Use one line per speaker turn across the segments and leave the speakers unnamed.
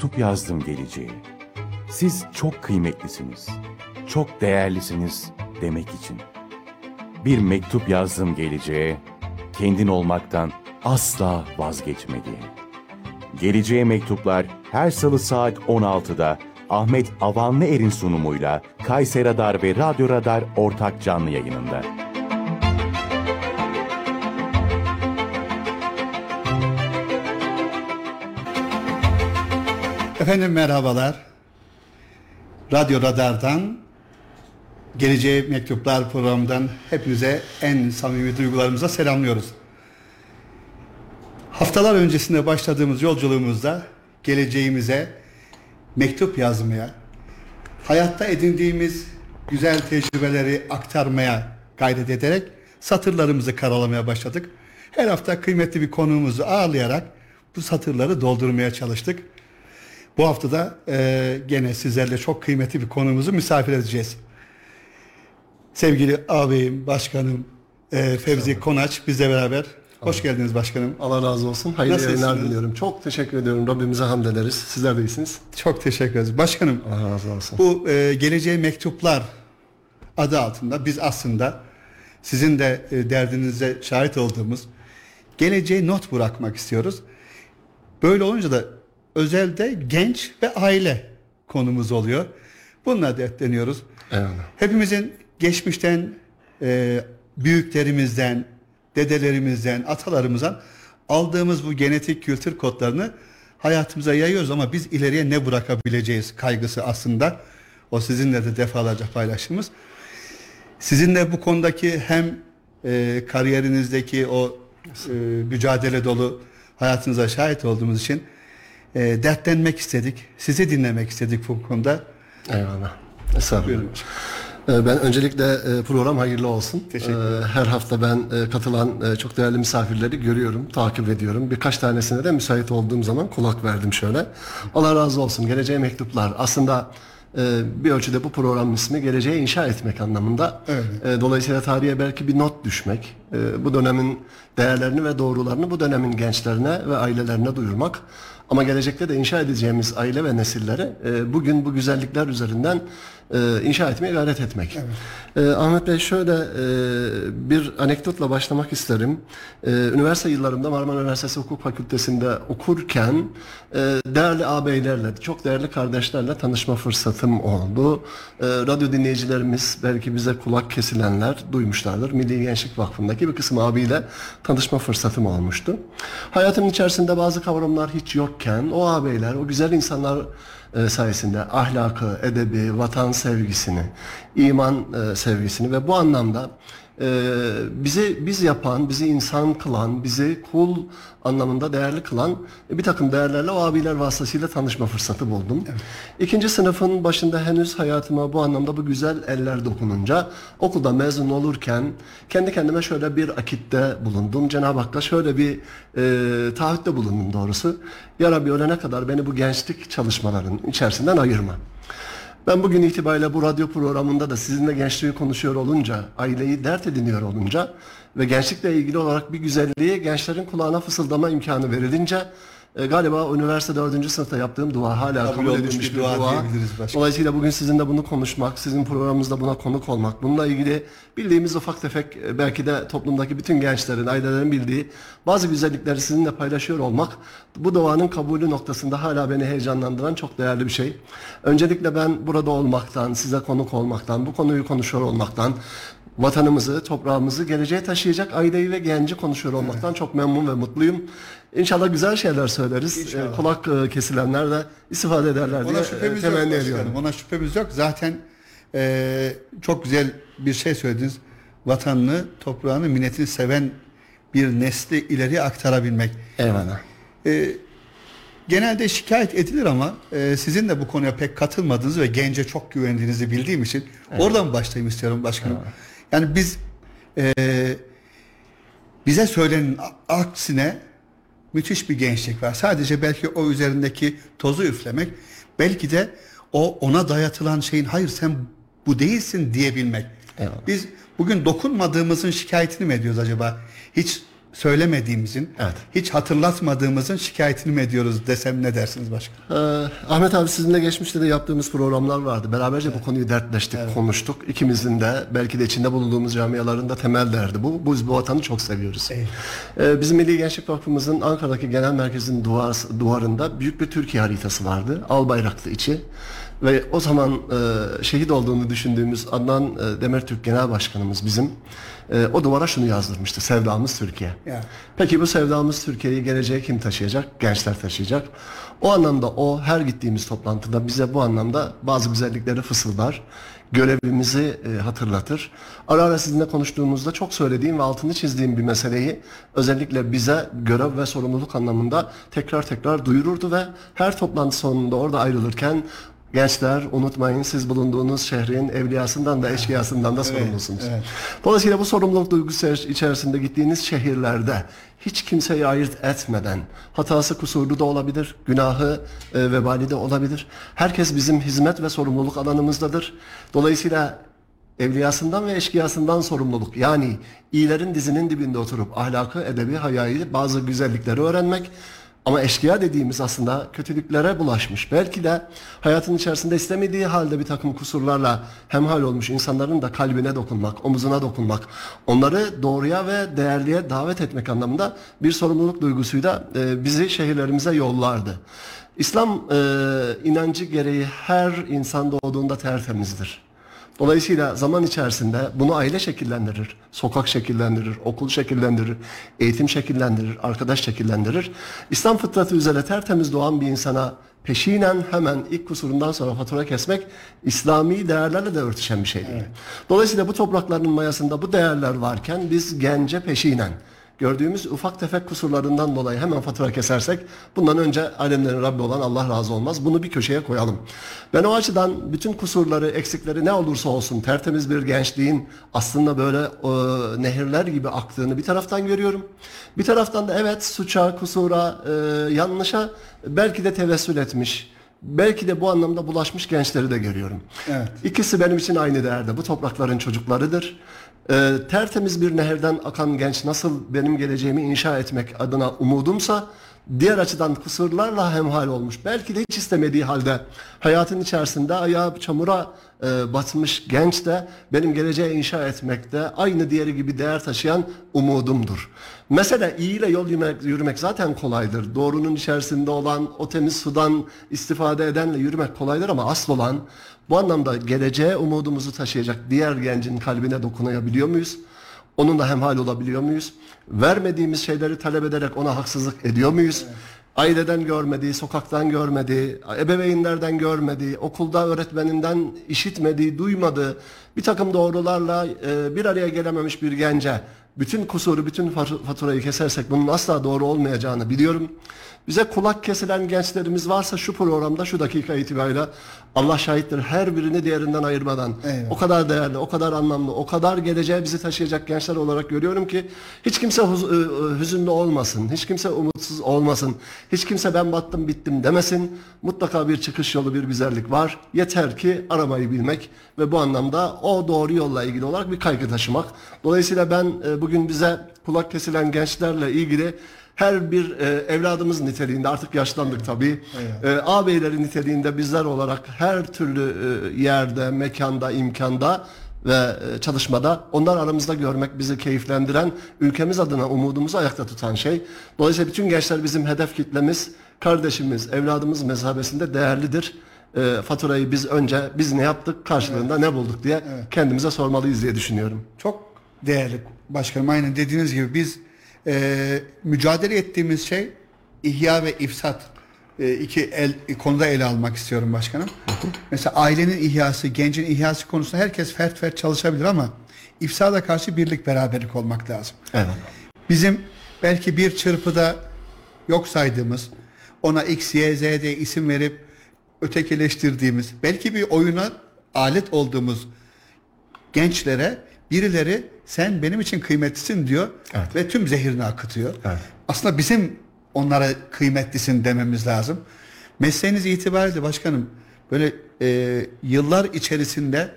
mektup yazdım geleceğe. Siz çok kıymetlisiniz, çok değerlisiniz demek için. Bir mektup yazdım geleceğe, kendin olmaktan asla vazgeçme diye. Geleceğe mektuplar her salı saat 16'da Ahmet Avanlı Er'in sunumuyla Kayseri Radar ve Radyo Radar ortak canlı yayınında.
Efendim merhabalar. Radyo Radar'dan Geleceğe Mektuplar programından hepinize en samimi duygularımızla selamlıyoruz. Haftalar öncesinde başladığımız yolculuğumuzda geleceğimize mektup yazmaya, hayatta edindiğimiz güzel tecrübeleri aktarmaya gayret ederek satırlarımızı karalamaya başladık. Her hafta kıymetli bir konuğumuzu ağırlayarak bu satırları doldurmaya çalıştık. Bu hafta da e, gene sizlerle çok kıymetli bir konuğumuzu misafir edeceğiz. Sevgili ağabeyim, başkanım e, Fevzi Konaç bizle beraber. Hoş geldiniz başkanım.
Allah razı olsun. Hayırlı
Nasılsınız?
yayınlar diliyorum. Çok teşekkür ediyorum. Rabbimize hamd ederiz. Sizler de iyisiniz.
Çok teşekkür ederiz. Başkanım
Allah razı olsun.
bu e, Geleceğe Mektuplar adı altında biz aslında sizin de e, derdinize şahit olduğumuz geleceğe not bırakmak istiyoruz. Böyle olunca da özelde genç ve aile konumuz oluyor. Bununla dertleniyoruz.
Eyvallah.
Hepimizin geçmişten e, büyüklerimizden, dedelerimizden, atalarımızdan aldığımız bu genetik kültür kodlarını hayatımıza yayıyoruz ama biz ileriye ne bırakabileceğiz kaygısı aslında. O sizinle de defalarca paylaştığımız. Sizinle bu konudaki hem e, kariyerinizdeki o e, mücadele dolu hayatınıza şahit olduğumuz için e, dertlenmek istedik. Sizi dinlemek istedik bu konuda.
Eyvallah. Estağfurullah. Ee, Ben öncelikle e, program hayırlı olsun.
Teşekkür ederim.
Ee, Her hafta ben e, katılan e, çok değerli misafirleri görüyorum, takip ediyorum. Birkaç tanesine de müsait olduğum zaman kulak verdim şöyle. Allah razı olsun. Geleceğe mektuplar. Aslında bir ölçüde bu program ismi geleceğe inşa etmek anlamında.
Evet.
Dolayısıyla tarihe belki bir not düşmek, bu dönemin değerlerini ve doğrularını bu dönemin gençlerine ve ailelerine duyurmak. Ama gelecekte de inşa edeceğimiz aile ve nesilleri e, bugün bu güzellikler üzerinden e, inşa etmeye gayret etmek. E, Ahmet Bey şöyle e, bir anekdotla başlamak isterim. E, üniversite yıllarımda Marmara Üniversitesi Hukuk Fakültesi'nde okurken e, değerli ağabeylerle, çok değerli kardeşlerle tanışma fırsatım oldu. E, radyo dinleyicilerimiz belki bize kulak kesilenler duymuşlardır. Milli Gençlik Vakfı'ndaki bir kısım abiyle tanışma fırsatım olmuştu. Hayatımın içerisinde bazı kavramlar hiç yokken o ağabeyler, o güzel insanlar e, sayesinde ahlakı, edebi, vatan sevgisini, iman e, sevgisini ve bu anlamda bizi biz yapan, bizi insan kılan, bizi kul anlamında değerli kılan bir takım değerlerle o abiler vasıtasıyla tanışma fırsatı buldum. İkinci sınıfın başında henüz hayatıma bu anlamda bu güzel eller dokununca okulda mezun olurken kendi kendime şöyle bir akitte bulundum. Cenab-ı Hak'ta şöyle bir e, taahhütte bulundum doğrusu. Ya Rabbi ölene kadar beni bu gençlik çalışmaların içerisinden ayırma. Ben bugün itibariyle bu radyo programında da sizinle gençliği konuşuyor olunca, aileyi dert ediniyor olunca ve gençlikle ilgili olarak bir güzelliği gençlerin kulağına fısıldama imkanı verilince e, galiba üniversite 4. sınıfta yaptığım dua hala
Kabul
edilmiş
bir dua
dua. Dolayısıyla bugün sizinle bunu konuşmak, sizin programımızda buna konuk olmak, bununla ilgili bildiğimiz ufak tefek e, belki de toplumdaki bütün gençlerin, ailelerin bildiği bazı güzellikleri sizinle paylaşıyor olmak bu duanın kabulü noktasında hala beni heyecanlandıran çok değerli bir şey. Öncelikle ben burada olmaktan, size konuk olmaktan, bu konuyu konuşuyor olmaktan, vatanımızı, toprağımızı geleceğe taşıyacak aileyi ve genci konuşuyor olmaktan çok memnun ve mutluyum. İnşallah güzel şeyler söyleriz.
İnşallah.
E, kulak e, kesilenler de istifade ederler diye
Ona
e,
yok
temenni
başkanım.
ediyorum.
Ona şüphemiz yok. Zaten e, çok güzel bir şey söylediniz. Vatanını, toprağını, milletini seven bir nesli ileri aktarabilmek.
Eyvallah.
E, genelde şikayet edilir ama e, sizin de bu konuya pek katılmadığınızı ve gence çok güvendiğinizi bildiğim için oradan başlayayım istiyorum başkanım. Yani biz e, bize söylenin aksine müthiş bir gençlik var. Sadece belki o üzerindeki tozu üflemek, belki de o ona dayatılan şeyin hayır sen bu değilsin diyebilmek.
Eyvallah.
Biz bugün dokunmadığımızın şikayetini mi ediyoruz acaba? Hiç söylemediğimizin,
Evet.
hiç hatırlatmadığımızın şikayetini mi ediyoruz desem ne dersiniz başkanım?
Ee, Ahmet abi sizinle geçmişte de yaptığımız programlar vardı. Beraberce bu konuyu dertleştik, konuştuk. İkimizin de belki de içinde bulunduğumuz camiaların da temel derdi bu. Biz bu vatanı çok seviyoruz.
Evet.
Ee, bizim Milli Gençlik Vakfımızın Ankara'daki genel merkezin duvar, duvarında büyük bir Türkiye haritası vardı. Al bayraklı içi. Ve o zaman e, şehit olduğunu düşündüğümüz Adnan e, Demirtürk Genel Başkanımız bizim e, o duvara şunu yazdırmıştı. Sevdamız Türkiye.
Ya.
Peki bu sevdamız Türkiye'yi geleceğe kim taşıyacak? Gençler taşıyacak. O anlamda o her gittiğimiz toplantıda bize bu anlamda bazı güzellikleri fısıldar. Görevimizi e, hatırlatır. Ara ara sizinle konuştuğumuzda çok söylediğim ve altını çizdiğim bir meseleyi özellikle bize görev ve sorumluluk anlamında tekrar tekrar duyururdu ve her toplantı sonunda orada ayrılırken Gençler unutmayın siz bulunduğunuz şehrin evliyasından da eşkıyasından da sorumlusunuz.
evet.
Dolayısıyla bu sorumluluk duygusu içerisinde gittiğiniz şehirlerde hiç kimseyi ayırt etmeden hatası kusurlu da olabilir, günahı e, vebali de olabilir. Herkes bizim hizmet ve sorumluluk alanımızdadır. Dolayısıyla evliyasından ve eşkıyasından sorumluluk yani iyilerin dizinin dibinde oturup ahlakı, edebi, hayayı, bazı güzellikleri öğrenmek ama eşkıya dediğimiz aslında kötülüklere bulaşmış. Belki de hayatın içerisinde istemediği halde bir takım kusurlarla hemhal olmuş insanların da kalbine dokunmak, omuzuna dokunmak, onları doğruya ve değerliye davet etmek anlamında bir sorumluluk duygusuyla e, bizi şehirlerimize yollardı. İslam e, inancı gereği her insan doğduğunda tertemizdir. Dolayısıyla zaman içerisinde bunu aile şekillendirir, sokak şekillendirir, okul şekillendirir, eğitim şekillendirir, arkadaş şekillendirir. İslam fıtratı üzere tertemiz doğan bir insana peşinen hemen ilk kusurundan sonra fatura kesmek İslami değerlerle de örtüşen bir şey değil. Dolayısıyla bu toprakların mayasında bu değerler varken biz gence peşinen gördüğümüz ufak tefek kusurlarından dolayı hemen fatura kesersek bundan önce alemlerin Rabbi olan Allah razı olmaz. Bunu bir köşeye koyalım. Ben o açıdan bütün kusurları, eksikleri ne olursa olsun tertemiz bir gençliğin aslında böyle e, nehirler gibi aktığını bir taraftan görüyorum. Bir taraftan da evet suça, kusura, e, yanlışa belki de tevessül etmiş. Belki de bu anlamda bulaşmış gençleri de görüyorum.
Evet.
İkisi benim için aynı değerde. Bu toprakların çocuklarıdır. Ee, tertemiz bir nehirden akan genç nasıl benim geleceğimi inşa etmek adına umudumsa diğer açıdan kusurlarla hemhal olmuş. Belki de hiç istemediği halde hayatın içerisinde ayağı çamura e, batmış genç de benim geleceği inşa etmekte aynı diğeri gibi değer taşıyan umudumdur. Mesela iyi ile yol yürümek, yürümek zaten kolaydır. Doğrunun içerisinde olan o temiz sudan istifade edenle yürümek kolaydır ama asıl olan bu anlamda geleceğe umudumuzu taşıyacak diğer gencin kalbine dokunabiliyor muyuz? Onunla hemhal olabiliyor muyuz? Vermediğimiz şeyleri talep ederek ona haksızlık ediyor muyuz? Aileden görmediği, sokaktan görmediği, ebeveynlerden görmediği, okulda öğretmeninden işitmediği, duymadığı bir takım doğrularla e, bir araya gelememiş bir gence bütün kusuru, bütün faturayı kesersek bunun asla doğru olmayacağını biliyorum. Bize kulak kesilen gençlerimiz varsa şu programda şu dakika itibariyle Allah şahittir her birini diğerinden ayırmadan
Eyvallah.
o kadar değerli, o kadar anlamlı, o kadar geleceğe bizi taşıyacak gençler olarak görüyorum ki hiç kimse huz- ı- ı- hüzünlü olmasın, hiç kimse umutsuz olmasın, hiç kimse ben battım bittim demesin. Mutlaka bir çıkış yolu, bir güzellik var. Yeter ki aramayı bilmek ve bu anlamda o doğru yolla ilgili olarak bir kaygı taşımak. Dolayısıyla ben e, bugün bize kulak kesilen gençlerle ilgili her bir e, evladımız niteliğinde artık yaşlandık tabii. E, ağabeyleri niteliğinde bizler olarak her türlü e, yerde, mekanda, imkanda ve e, çalışmada onlar aramızda görmek bizi keyiflendiren, ülkemiz adına umudumuzu ayakta tutan şey. Dolayısıyla bütün gençler bizim hedef kitlemiz, kardeşimiz, evladımız mesabesinde değerlidir. E, faturayı biz önce biz ne yaptık, karşılığında ne bulduk diye kendimize sormalıyız diye düşünüyorum.
Çok değerli başkanım. Aynen dediğiniz gibi biz e, mücadele ettiğimiz şey ihya ve ifsat e, iki el konuda ele almak istiyorum başkanım. Mesela ailenin ihyası, gencin ihyası konusunda herkes fert fert çalışabilir ama ifsada karşı birlik beraberlik olmak lazım.
Evet.
Bizim belki bir çırpıda yok saydığımız, ona X, Y, Z diye isim verip ötekileştirdiğimiz, belki bir oyuna alet olduğumuz gençlere birileri sen benim için kıymetlisin diyor
Evet.
ve tüm zehirini akıtıyor.
Evet.
Aslında bizim onlara kıymetlisin dememiz lazım. Mesleğiniz itibariyle başkanım böyle e, yıllar içerisinde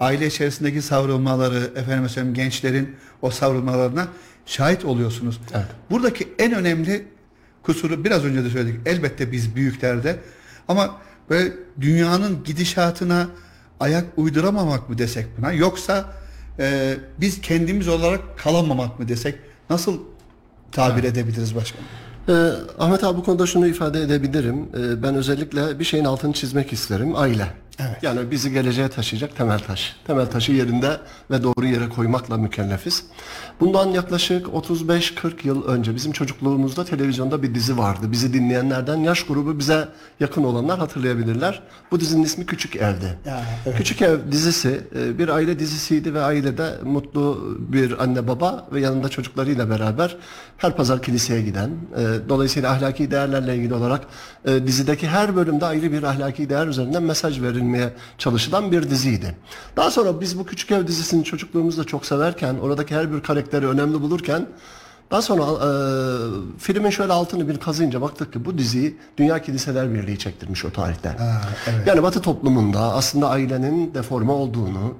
aile içerisindeki savrulmaları, efendim mesela gençlerin o savrulmalarına şahit oluyorsunuz.
Evet.
Buradaki en önemli kusuru biraz önce de söyledik. Elbette biz büyüklerde ama böyle dünyanın gidişatına ayak uyduramamak mı desek buna yoksa e, biz kendimiz olarak kalamamak mı desek nasıl tabir edebiliriz başkanım?
Ee, Ahmet abi bu konuda şunu ifade edebilirim. Ee, ben özellikle bir şeyin altını çizmek isterim. Aile.
Evet.
Yani bizi geleceğe taşıyacak temel taş. Temel taşı yerinde ve doğru yere koymakla mükellefiz. Bundan yaklaşık 35-40 yıl önce bizim çocukluğumuzda televizyonda bir dizi vardı. Bizi dinleyenlerden yaş grubu bize yakın olanlar hatırlayabilirler. Bu dizinin ismi Küçük Ev'di.
Ya, evet.
Küçük Ev dizisi e, bir aile dizisiydi ve ailede mutlu bir anne baba ve yanında çocuklarıyla beraber her pazar kiliseye giden, e, dolayısıyla ahlaki değerlerle ilgili olarak e, dizideki her bölümde ayrı bir ahlaki değer üzerinden mesaj verilmeye çalışılan bir diziydi. Daha sonra biz bu Küçük Ev dizisini çocukluğumuzda çok severken, oradaki her bir karakteri önemli bulurken daha sonra e, filmin şöyle altını bir kazıyınca baktık ki bu diziyi Dünya Kiliseler Birliği çektirmiş o tarihte.
Ha, evet.
Yani Batı toplumunda aslında ailenin deforme olduğunu,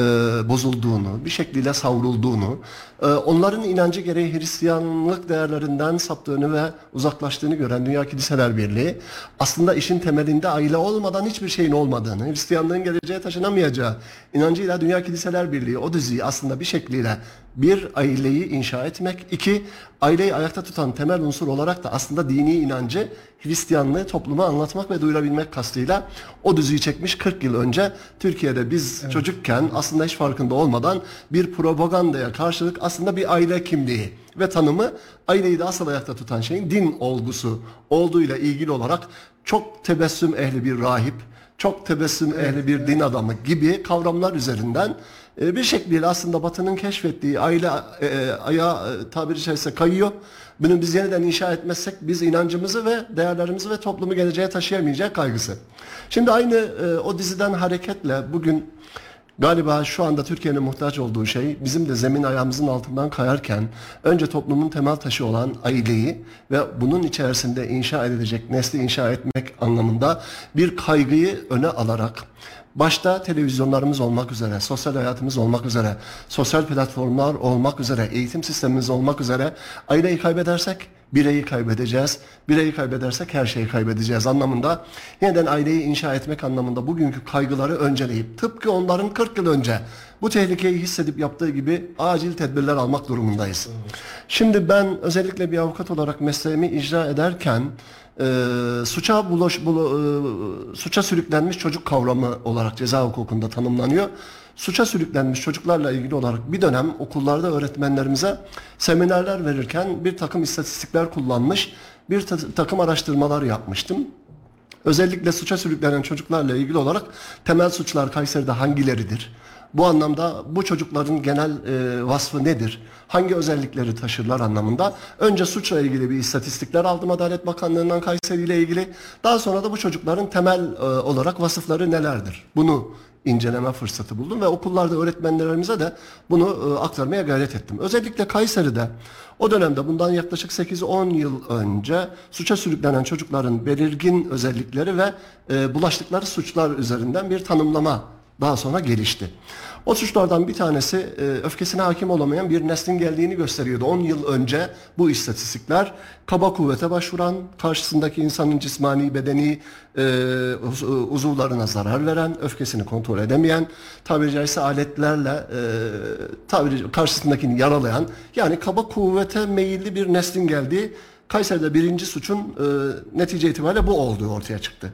e, bozulduğunu, bir şekliyle savrulduğunu, e, onların inancı gereği Hristiyanlık değerlerinden saptığını ve uzaklaştığını gören Dünya Kiliseler Birliği aslında işin temelinde aile olmadan hiçbir şeyin olmadığını, Hristiyanlığın geleceğe taşınamayacağı inancıyla Dünya Kiliseler Birliği o diziyi aslında bir şekliyle bir aileyi inşa etmek, iki aileyi ayakta tutan temel unsur olarak da aslında dini inancı Hristiyanlığı topluma anlatmak ve duyurabilmek kastıyla o diziyi çekmiş 40 yıl önce Türkiye'de biz çocukken aslında hiç farkında olmadan bir propagandaya karşılık aslında bir aile kimliği ve tanımı aileyi de asıl ayakta tutan şeyin din olgusu olduğuyla ilgili olarak çok tebessüm ehli bir rahip, çok tebessüm ehli bir din adamı gibi kavramlar üzerinden e, bir şekliyle aslında Batı'nın keşfettiği aile e, ayağı e, tabiri caizse kayıyor. Bunu biz yeniden inşa etmezsek biz inancımızı ve değerlerimizi ve toplumu geleceğe taşıyamayacak kaygısı. Şimdi aynı e, o diziden hareketle bugün Galiba şu anda Türkiye'nin muhtaç olduğu şey bizim de zemin ayağımızın altından kayarken önce toplumun temel taşı olan aileyi ve bunun içerisinde inşa edilecek nesli inşa etmek anlamında bir kaygıyı öne alarak başta televizyonlarımız olmak üzere, sosyal hayatımız olmak üzere, sosyal platformlar olmak üzere, eğitim sistemimiz olmak üzere aileyi kaybedersek bireyi kaybedeceğiz. Bireyi kaybedersek her şeyi kaybedeceğiz anlamında yeniden aileyi inşa etmek anlamında bugünkü kaygıları önceleyip tıpkı onların 40 yıl önce bu tehlikeyi hissedip yaptığı gibi acil tedbirler almak durumundayız. Şimdi ben özellikle bir avukat olarak mesleğimi icra ederken e, suça bulaş, bula, e, suça sürüklenmiş çocuk kavramı olarak ceza hukukunda tanımlanıyor. Suça sürüklenmiş çocuklarla ilgili olarak bir dönem okullarda öğretmenlerimize seminerler verirken bir takım istatistikler kullanmış, bir ta- takım araştırmalar yapmıştım. Özellikle suça sürüklenen çocuklarla ilgili olarak temel suçlar Kayseri'de hangileridir? Bu anlamda bu çocukların genel e, vasfı nedir? Hangi özellikleri taşırlar anlamında? Önce suçla ilgili bir istatistikler aldım Adalet Bakanlığı'ndan Kayseri ile ilgili. Daha sonra da bu çocukların temel e, olarak vasıfları nelerdir? Bunu inceleme fırsatı buldum ve okullarda öğretmenlerimize de bunu e, aktarmaya gayret ettim. Özellikle Kayseri'de o dönemde bundan yaklaşık 8-10 yıl önce suça sürüklenen çocukların belirgin özellikleri ve e, bulaştıkları suçlar üzerinden bir tanımlama daha sonra gelişti. O suçlardan bir tanesi e, öfkesine hakim olamayan bir neslin geldiğini gösteriyordu. 10 yıl önce bu istatistikler kaba kuvvete başvuran, karşısındaki insanın cismani, bedeni e, uz- uzuvlarına zarar veren, öfkesini kontrol edemeyen, tabiri caizse aletlerle e, tabiri karşısındakini yaralayan, yani kaba kuvvete meyilli bir neslin geldiği Kayseri'de birinci suçun e, netice itibariyle bu olduğu ortaya çıktı.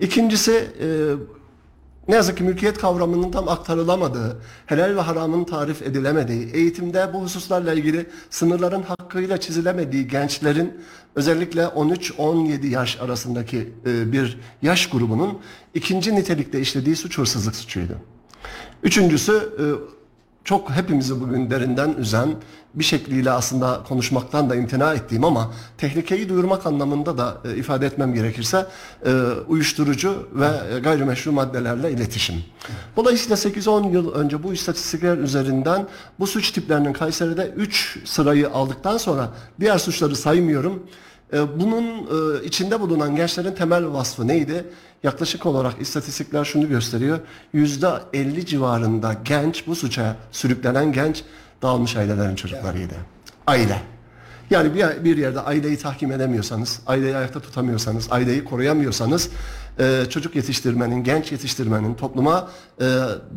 İkincisi e, ne yazık ki mülkiyet kavramının tam aktarılamadığı, helal ve haramın tarif edilemediği, eğitimde bu hususlarla ilgili sınırların hakkıyla çizilemediği gençlerin özellikle 13-17 yaş arasındaki e, bir yaş grubunun ikinci nitelikte işlediği suç hırsızlık suçuydu. Üçüncüsü e, çok hepimizi bugün derinden üzen bir şekliyle aslında konuşmaktan da imtina ettiğim ama tehlikeyi duyurmak anlamında da e, ifade etmem gerekirse e, uyuşturucu ve e, gayrimeşru maddelerle iletişim. Dolayısıyla 8-10 yıl önce bu istatistikler üzerinden bu suç tiplerinin Kayseri'de 3 sırayı aldıktan sonra diğer suçları saymıyorum. E, bunun e, içinde bulunan gençlerin temel vasfı neydi? Yaklaşık olarak istatistikler şunu gösteriyor. Yüzde 50 civarında genç bu suça sürüklenen genç dağılmış ailelerin çocuklarıydı. Aile. Yani bir, bir yerde aileyi tahkim edemiyorsanız, aileyi ayakta tutamıyorsanız, aileyi koruyamıyorsanız e, çocuk yetiştirmenin, genç yetiştirmenin, topluma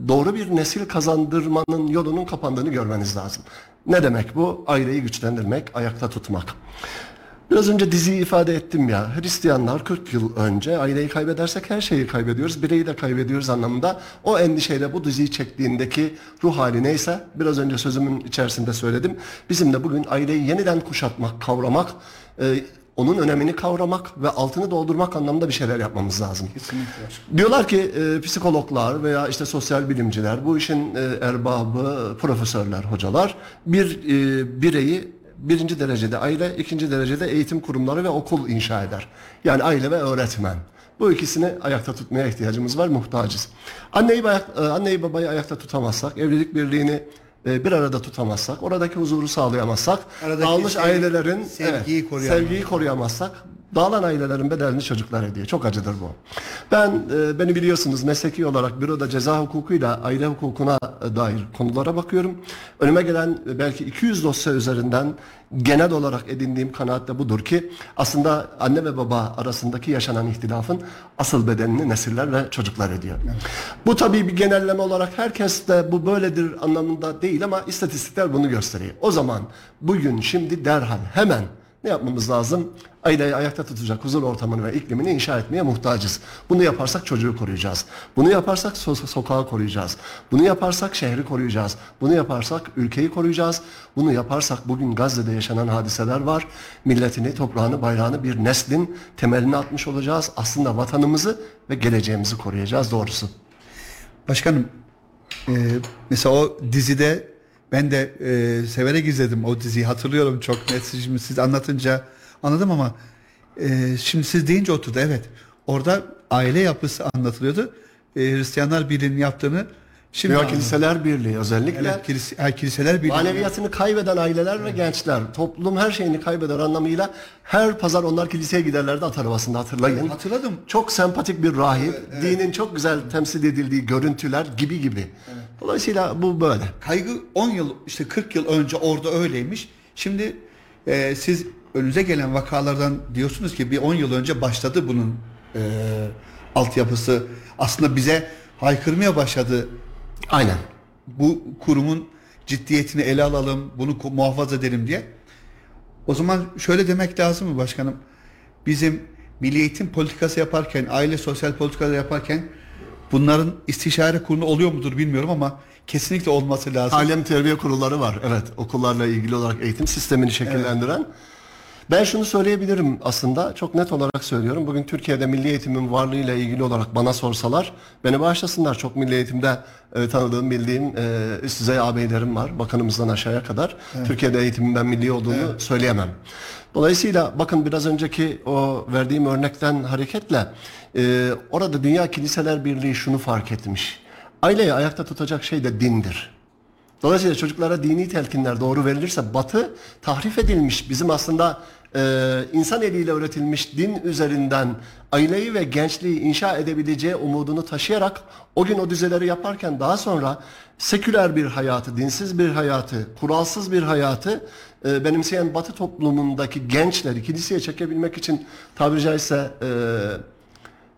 doğru bir nesil kazandırmanın yolunun kapandığını görmeniz lazım. Ne demek bu? Aileyi güçlendirmek, ayakta tutmak. Biraz önce diziyi ifade ettim ya. Hristiyanlar 40 yıl önce aileyi kaybedersek her şeyi kaybediyoruz. Bireyi de kaybediyoruz anlamında. O endişeyle bu diziyi çektiğindeki ruh hali neyse biraz önce sözümün içerisinde söyledim. Bizim de bugün aileyi yeniden kuşatmak, kavramak, e, onun önemini kavramak ve altını doldurmak anlamında bir şeyler yapmamız lazım.
Kesinlikle.
Diyorlar ki e, psikologlar veya işte sosyal bilimciler, bu işin e, erbabı, profesörler, hocalar bir e, bireyi birinci derecede aile, ikinci derecede eğitim kurumları ve okul inşa eder. Yani aile ve öğretmen. Bu ikisini ayakta tutmaya ihtiyacımız var, muhtacız. Anneyi, ayak, e, anneyi babayı ayakta tutamazsak, evlilik birliğini e, bir arada tutamazsak, oradaki huzuru sağlayamazsak,
Aradaki
dağılmış
sev-
ailelerin
sevgiyi
evet, sevgiyi koruyamazsak dağılan ailelerin bedelini çocuklar ediyor. Çok acıdır bu. Ben e, beni biliyorsunuz mesleki olarak büroda ceza hukukuyla aile hukukuna e, dair konulara bakıyorum. Önüme gelen e, belki 200 dosya üzerinden genel olarak edindiğim kanaat de budur ki aslında anne ve baba arasındaki yaşanan ihtilafın asıl bedenini nesiller ve çocuklar ediyor. Bu tabii bir genelleme olarak herkes de bu böyledir anlamında değil ama istatistikler bunu gösteriyor. O zaman bugün şimdi derhal hemen ne yapmamız lazım? Aileyi ayakta tutacak huzur ortamını ve iklimini inşa etmeye muhtacız. Bunu yaparsak çocuğu koruyacağız. Bunu yaparsak so- sokağı koruyacağız. Bunu yaparsak şehri koruyacağız. Bunu yaparsak ülkeyi koruyacağız. Bunu yaparsak bugün Gazze'de yaşanan hadiseler var. Milletini, toprağını, bayrağını bir neslin temelini atmış olacağız. Aslında vatanımızı ve geleceğimizi koruyacağız doğrusu.
Başkanım e, mesela o dizide ben de e, severek izledim o diziyi hatırlıyorum çok net şimdi siz anlatınca anladım ama e, şimdi siz deyince oturdu evet orada aile yapısı anlatılıyordu e, Hristiyanlar Birliği'nin yaptığını şimdi anladım.
Kiliseler Birliği özellikle
evet, kilise, kiliseler birliği
Maneviyatını kaybeden aileler ve gençler, toplum her şeyini kaybeder anlamıyla her pazar onlar kiliseye giderlerdi at arabasında hatırlayın.
hatırladım
Çok sempatik bir rahip, dinin çok güzel temsil edildiği görüntüler gibi gibi. Dolayısıyla bu böyle.
kaygı 10 yıl işte 40 yıl önce orada öyleymiş. Şimdi e, siz önünüze gelen vakalardan diyorsunuz ki bir 10 yıl önce başladı bunun e, altyapısı. Aslında bize haykırmaya başladı.
Aynen.
Bu kurumun ciddiyetini ele alalım, bunu muhafaza edelim diye. O zaman şöyle demek lazım mı başkanım? Bizim milli eğitim politikası yaparken, aile sosyal politikaları yaparken bunların istişare kurulu oluyor mudur bilmiyorum ama kesinlikle olması lazım.
Alem terbiye kurulları var. Evet, okullarla ilgili olarak eğitim sistemini şekillendiren. Ben şunu söyleyebilirim aslında çok net olarak söylüyorum. Bugün Türkiye'de milli eğitimin varlığıyla ilgili olarak bana sorsalar beni bağışlasınlar. Çok milli eğitimde e, tanıdığım bildiğim e, üst düzey ağabeylerim var. Bakanımızdan aşağıya kadar. Türkiye'de eğitimin ben milli olduğunu söyleyemem. Dolayısıyla bakın biraz önceki o verdiğim örnekten hareketle e, orada Dünya Kiliseler Birliği şunu fark etmiş. Aileyi ayakta tutacak şey de dindir. Dolayısıyla çocuklara dini telkinler doğru verilirse batı tahrif edilmiş bizim aslında e, insan eliyle öğretilmiş din üzerinden aileyi ve gençliği inşa edebileceği umudunu taşıyarak o gün o düzeleri yaparken daha sonra seküler bir hayatı, dinsiz bir hayatı, kuralsız bir hayatı e, benimseyen batı toplumundaki gençleri kiliseye çekebilmek için tabiri caizse e,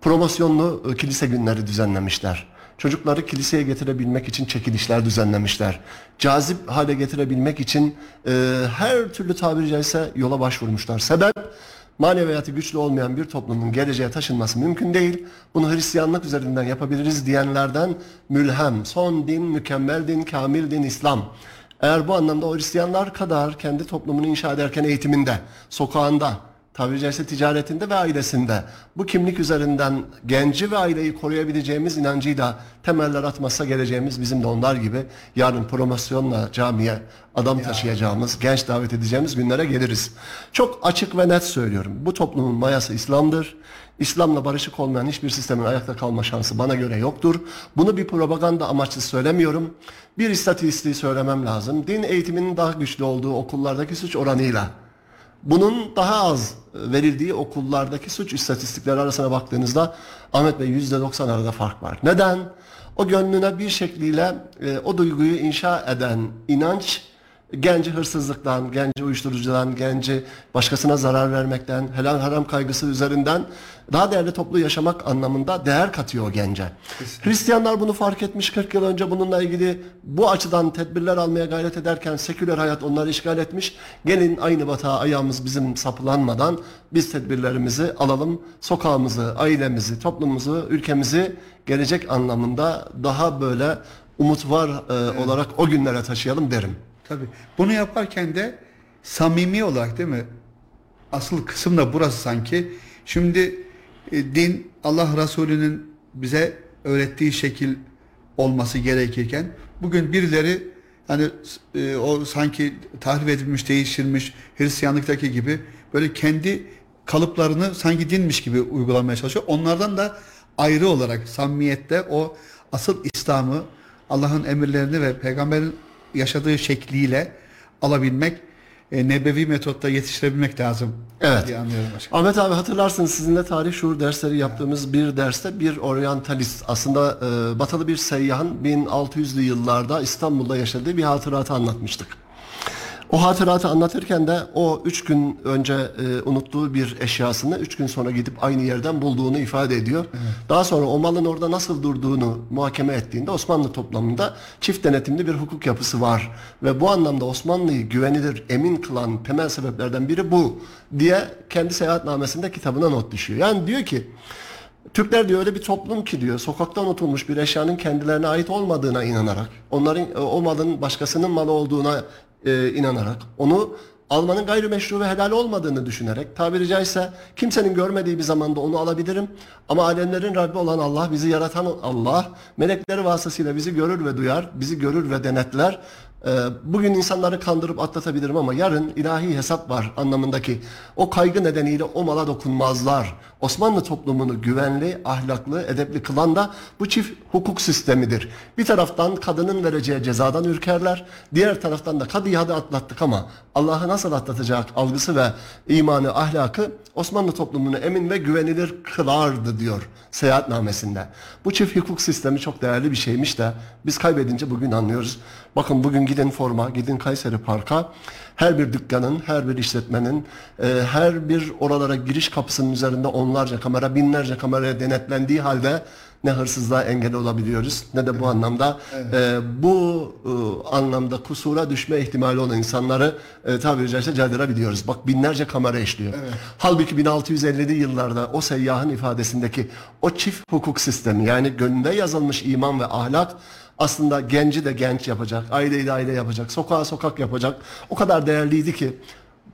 promosyonlu e, kilise günleri düzenlemişler. Çocukları kiliseye getirebilmek için çekilişler düzenlemişler. Cazip hale getirebilmek için e, her türlü tabiri caizse yola başvurmuşlar. Sebep maneviyatı güçlü olmayan bir toplumun geleceğe taşınması mümkün değil. Bunu Hristiyanlık üzerinden yapabiliriz diyenlerden mülhem, son din, mükemmel din, kamil din, İslam. Eğer bu anlamda o Hristiyanlar kadar kendi toplumunu inşa ederken eğitiminde, sokağında, tabiri caizse ticaretinde ve ailesinde bu kimlik üzerinden genci ve aileyi koruyabileceğimiz inancıyla temeller atmazsa geleceğimiz bizim de onlar gibi yarın promosyonla camiye adam taşıyacağımız, genç davet edeceğimiz günlere geliriz. Çok açık ve net söylüyorum. Bu toplumun mayası İslam'dır. İslam'la barışık olmayan hiçbir sistemin ayakta kalma şansı bana göre yoktur. Bunu bir propaganda amaçlı söylemiyorum. Bir istatistiği söylemem lazım. Din eğitiminin daha güçlü olduğu okullardaki suç oranıyla Bunun daha az verildiği okullardaki suç istatistikleri arasına baktığınızda Ahmet Bey %90 arada fark var. Neden? O gönlüne bir şekliyle e, o duyguyu inşa eden inanç genci hırsızlıktan, genci uyuşturucudan, genci başkasına zarar vermekten, helal haram kaygısı üzerinden daha değerli toplu yaşamak anlamında değer katıyor o gence. Kesinlikle. Hristiyanlar bunu fark etmiş 40 yıl önce bununla ilgili bu açıdan tedbirler almaya gayret ederken seküler hayat onları işgal etmiş. Gelin aynı batağa ayağımız bizim sapılanmadan biz tedbirlerimizi alalım. Sokağımızı, ailemizi, toplumumuzu, ülkemizi gelecek anlamında daha böyle umut var e, evet. olarak o günlere taşıyalım derim.
Tabii. Bunu yaparken de samimi olarak değil mi? Asıl kısım da burası sanki. Şimdi din Allah Resulü'nün bize öğrettiği şekil olması gerekirken bugün birileri hani e, o sanki tahrif edilmiş, değiştirilmiş Hristiyanlıktaki gibi böyle kendi kalıplarını sanki dinmiş gibi uygulamaya çalışıyor. Onlardan da ayrı olarak samimiyette o asıl İslam'ı Allah'ın emirlerini ve peygamberin yaşadığı şekliyle alabilmek e, nebevi metotta yetiştirebilmek lazım
evet. diye anlıyorum başkanım. Ahmet abi hatırlarsınız sizinle tarih şuur dersleri yaptığımız evet. bir derste bir oryantalist aslında e, batılı bir seyyahın 1600'lü yıllarda İstanbul'da yaşadığı bir hatıratı anlatmıştık. O hatıratı anlatırken de o üç gün önce e, unuttuğu bir eşyasını üç gün sonra gidip aynı yerden bulduğunu ifade ediyor. Evet. Daha sonra o malın orada nasıl durduğunu muhakeme ettiğinde Osmanlı toplamında çift denetimli bir hukuk yapısı var. Ve bu anlamda Osmanlı'yı güvenilir, emin kılan temel sebeplerden biri bu diye kendi seyahatnamesinde kitabına not düşüyor. Yani diyor ki Türkler diyor öyle bir toplum ki diyor sokakta unutulmuş bir eşyanın kendilerine ait olmadığına inanarak onların o malın başkasının malı olduğuna e, inanarak, onu almanın gayrimeşru ve helal olmadığını düşünerek, tabiri caizse kimsenin görmediği bir zamanda onu alabilirim. Ama alemlerin Rabbi olan Allah, bizi yaratan Allah, melekleri vasıtasıyla bizi görür ve duyar, bizi görür ve denetler. Ee, bugün insanları kandırıp atlatabilirim ama yarın ilahi hesap var anlamındaki o kaygı nedeniyle o mala dokunmazlar. Osmanlı toplumunu güvenli, ahlaklı, edepli kılan da bu çift hukuk sistemidir. Bir taraftan kadının vereceği cezadan ürkerler, diğer taraftan da kadıyı hadi atlattık ama Allah'ı nasıl atlatacak algısı ve imanı, ahlakı Osmanlı toplumunu emin ve güvenilir kılardı diyor seyahatnamesinde. Bu çift hukuk sistemi çok değerli bir şeymiş de biz kaybedince bugün anlıyoruz. Bakın bugün gidin forma, gidin Kayseri Park'a. Her bir dükkanın, her bir işletmenin, e, her bir oralara giriş kapısının üzerinde onlarca kamera, binlerce kameraya denetlendiği halde ne hırsızlığa engel olabiliyoruz ne de bu anlamda evet. e, bu e, anlamda kusura düşme ihtimali olan insanları e, tabiri caizse caydırabiliyoruz. Bak binlerce kamera işliyor. Evet. Halbuki 1650'li yıllarda o seyyahın ifadesindeki o çift hukuk sistemi yani gönlünde yazılmış iman ve ahlak aslında genci de genç yapacak, aileyi de aile yapacak, sokağa sokak yapacak. O kadar değerliydi ki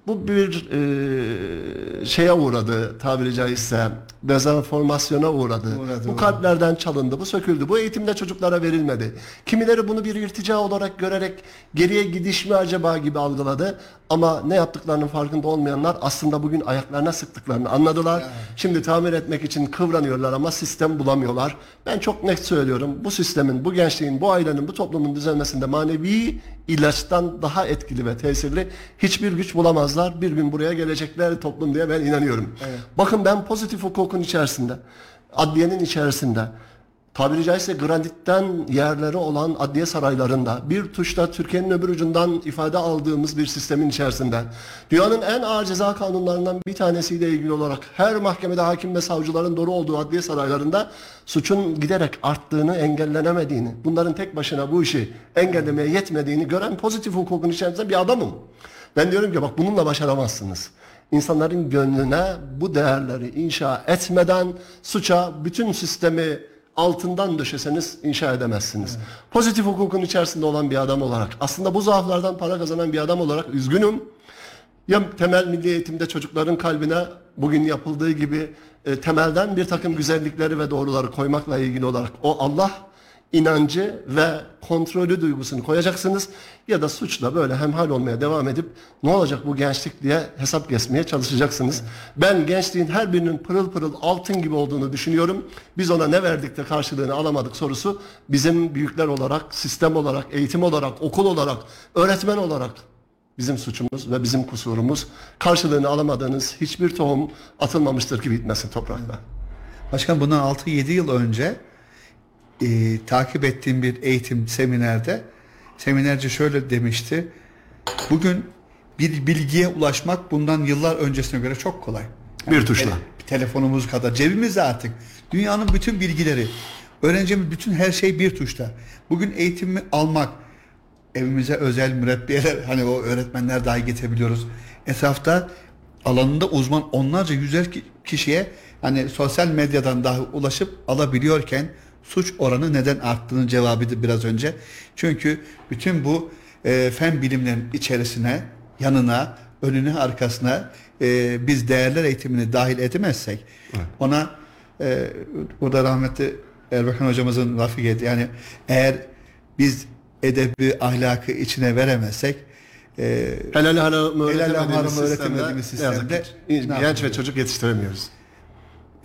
bu bir e, şeye uğradı tabiri caizse dezenformasyona uğradı. uğradı. Bu kalplerden çalındı, bu söküldü. Bu eğitimde çocuklara verilmedi. Kimileri bunu bir irtica olarak görerek geriye gidiş mi acaba gibi algıladı. Ama ne yaptıklarının farkında olmayanlar aslında bugün ayaklarına sıktıklarını anladılar. Yani. Şimdi tamir etmek için kıvranıyorlar ama sistem bulamıyorlar. Ben çok net söylüyorum. Bu sistemin, bu gençliğin, bu ailenin, bu toplumun düzelmesinde manevi ilaçtan daha etkili ve tesirli hiçbir güç bulamazlar. Bir gün buraya gelecekler toplum diye ben inanıyorum. Evet. Bakın ben pozitif hukukun içerisinde, adliyenin içerisinde, tabiri caizse granitten yerleri olan adliye saraylarında bir tuşta Türkiye'nin öbür ucundan ifade aldığımız bir sistemin içerisinde dünyanın en ağır ceza kanunlarından bir tanesiyle ilgili olarak her mahkemede hakim ve savcıların doğru olduğu adliye saraylarında suçun giderek arttığını, engellenemediğini, bunların tek başına bu işi engellemeye yetmediğini gören pozitif hukukun içerisinde bir adamım. Ben diyorum ki bak bununla başaramazsınız insanların gönlüne bu değerleri inşa etmeden suça bütün sistemi altından döşeseniz inşa edemezsiniz. Evet. Pozitif hukukun içerisinde olan bir adam olarak aslında bu zaaflardan para kazanan bir adam olarak üzgünüm. Ya temel milli eğitimde çocukların kalbine bugün yapıldığı gibi e, temelden bir takım güzellikleri ve doğruları koymakla ilgili olarak o Allah inancı ve kontrolü duygusunu koyacaksınız ya da suçla böyle hemhal olmaya devam edip ne olacak bu gençlik diye hesap kesmeye çalışacaksınız. Ben gençliğin her birinin pırıl pırıl altın gibi olduğunu düşünüyorum. Biz ona ne verdik de karşılığını alamadık sorusu bizim büyükler olarak, sistem olarak, eğitim olarak, okul olarak, öğretmen olarak bizim suçumuz ve bizim kusurumuz. Karşılığını alamadığınız hiçbir tohum atılmamıştır ki bitmesin toprakta.
Başkan bundan 6-7 yıl önce e, takip ettiğim bir eğitim seminerde seminerci şöyle demişti. Bugün bir bilgiye ulaşmak bundan yıllar öncesine göre çok kolay.
Bir tuşla.
Te- telefonumuz kadar cebimizde artık. Dünyanın bütün bilgileri, öğreneceğimiz bütün her şey bir tuşta. Bugün eğitimi almak, evimize özel mürebbiyeler, hani o öğretmenler dahi getirebiliyoruz. Etrafta alanında uzman onlarca yüzer ki- kişiye hani sosyal medyadan dahi ulaşıp alabiliyorken suç oranı neden arttığının cevabıydı biraz önce. Çünkü bütün bu e, fen bilimlerin içerisine, yanına, önüne, arkasına e, biz değerler eğitimini dahil edemezsek ona e, burada rahmetli Erbakan hocamızın lafı geldi. Yani eğer biz edebi ahlakı içine veremezsek e,
Helal haram
Helal haram
öğretemediğimiz
öğretemediğimiz
sistemde,
sistemde
genç ve çocuk yetiştiremiyoruz.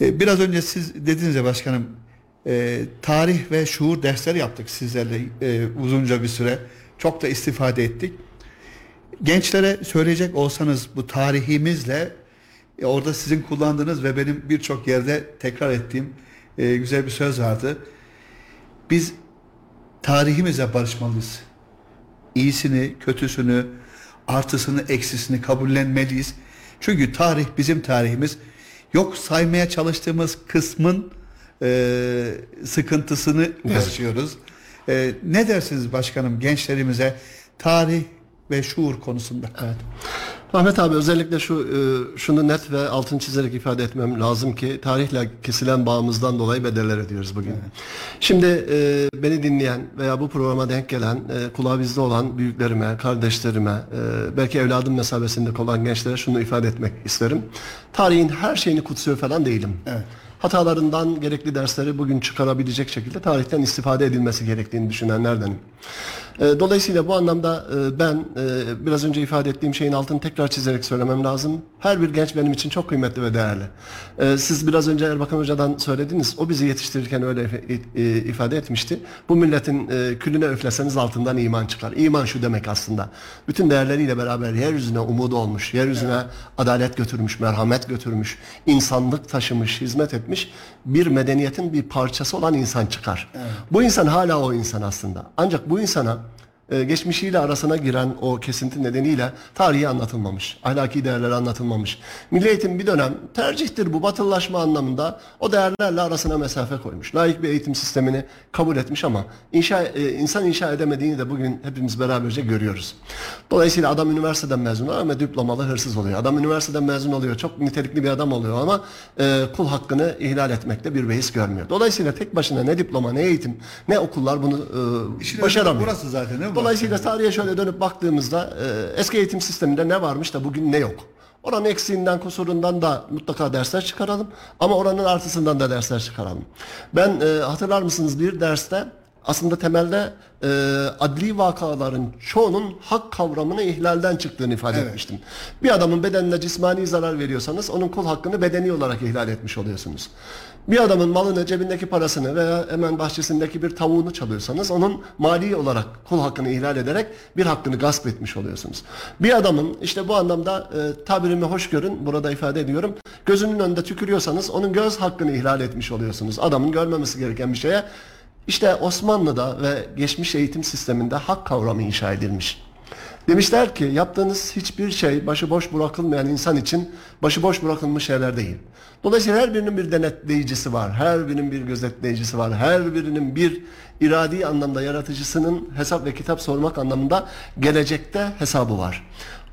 E, Biraz önce siz dediniz ya başkanım e, tarih ve şuur dersleri yaptık sizlerle e, uzunca bir süre. Çok da istifade ettik. Gençlere söyleyecek olsanız bu tarihimizle e, orada sizin kullandığınız ve benim birçok yerde tekrar ettiğim e, güzel bir söz vardı. Biz tarihimizle barışmalıyız. İyisini, kötüsünü, artısını, eksisini kabullenmeliyiz. Çünkü tarih bizim tarihimiz. Yok saymaya çalıştığımız kısmın e, sıkıntısını yaşıyoruz. E, ne dersiniz başkanım gençlerimize tarih ve şuur konusunda?
Evet. Ahmet abi özellikle şu e, şunu net ve altın çizerek ifade etmem lazım ki tarihle kesilen bağımızdan dolayı bedeller ediyoruz bugün. Şimdi e, beni dinleyen veya bu programa denk gelen e, kulağı bizde olan büyüklerime, kardeşlerime, belki evladım mesabesinde olan gençlere şunu ifade etmek isterim. Tarihin her şeyini kutsuyor falan değilim.
Evet.
Hatalarından gerekli dersleri bugün çıkarabilecek şekilde tarihten istifade edilmesi gerektiğini düşünenlerdenim. E, Dolayısıyla bu anlamda e, ben e, biraz önce ifade ettiğim şeyin altını tekrar çizerek söylemem lazım. Her bir genç benim için çok kıymetli ve değerli. E, Siz biraz önce Erbakan Hoca'dan söylediniz. O bizi yetiştirirken öyle ifa- ifade etmişti. Bu milletin e, külüne üfleseniz altından iman çıkar. İman şu demek aslında. Bütün değerleriyle beraber yeryüzüne umudu olmuş, yeryüzüne adalet götürmüş, merhamet götürmüş, insanlık taşımış, hizmet etmiş bir medeniyetin bir parçası olan insan çıkar. Bu insan hala o insan aslında. Ancak bu insana e, geçmişiyle arasına giren o kesinti nedeniyle tarihi anlatılmamış. Ahlaki değerler anlatılmamış. Milli eğitim bir dönem tercihtir bu batılılaşma anlamında o değerlerle arasına mesafe koymuş. Layık bir eğitim sistemini kabul etmiş ama inşa, e, insan inşa edemediğini de bugün hepimiz beraberce görüyoruz. Dolayısıyla adam üniversiteden mezun oluyor ama diplomalı hırsız oluyor. Adam üniversiteden mezun oluyor. Çok nitelikli bir adam oluyor ama e, kul hakkını ihlal etmekte bir beis görmüyor. Dolayısıyla tek başına ne diploma ne eğitim ne okullar bunu e,
İşin
başaramıyor.
Burası zaten değil mi?
Dolayısıyla tarihe şöyle dönüp baktığımızda e, eski eğitim sisteminde ne varmış da bugün ne yok. Oranın eksiğinden, kusurundan da mutlaka dersler çıkaralım. Ama oranın artısından da dersler çıkaralım. Ben e, hatırlar mısınız bir derste aslında temelde e, adli vakaların çoğunun hak kavramını ihlalden çıktığını ifade
Evet.
etmiştim. Bir adamın bedenine cismani zarar veriyorsanız onun kul hakkını bedeni olarak ihlal etmiş oluyorsunuz. Bir adamın malını, cebindeki parasını veya hemen bahçesindeki bir tavuğunu çalıyorsanız onun mali olarak kul hakkını ihlal ederek bir hakkını gasp etmiş oluyorsunuz. Bir adamın işte bu anlamda e, tabirimi hoş görün burada ifade ediyorum. Gözünün önünde tükürüyorsanız onun göz hakkını ihlal etmiş oluyorsunuz. Adamın görmemesi gereken bir şeye işte Osmanlı'da ve geçmiş eğitim sisteminde hak kavramı inşa edilmiş. Demişler ki yaptığınız hiçbir şey başıboş bırakılmayan insan için başıboş bırakılmış şeyler değil. Dolayısıyla her birinin bir denetleyicisi var. Her birinin bir gözetleyicisi var. Her birinin bir iradi anlamda yaratıcısının hesap ve kitap sormak anlamında gelecekte hesabı var.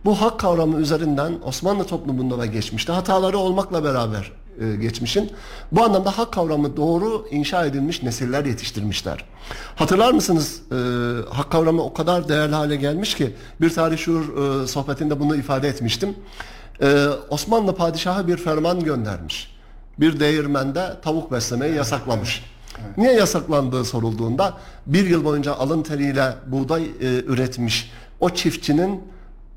Bu hak kavramı üzerinden Osmanlı toplumunda ve geçmişte hataları olmakla beraber e, geçmişin bu anlamda hak kavramı doğru inşa edilmiş nesiller yetiştirmişler. Hatırlar mısınız e, hak kavramı o kadar değerli hale gelmiş ki bir tarih şuur e, sohbetinde bunu ifade etmiştim. E, Osmanlı padişahı bir ferman göndermiş. Bir değirmende tavuk beslemeyi yasaklamış. Niye yasaklandığı sorulduğunda bir yıl boyunca alın teriyle buğday e, üretmiş o çiftçinin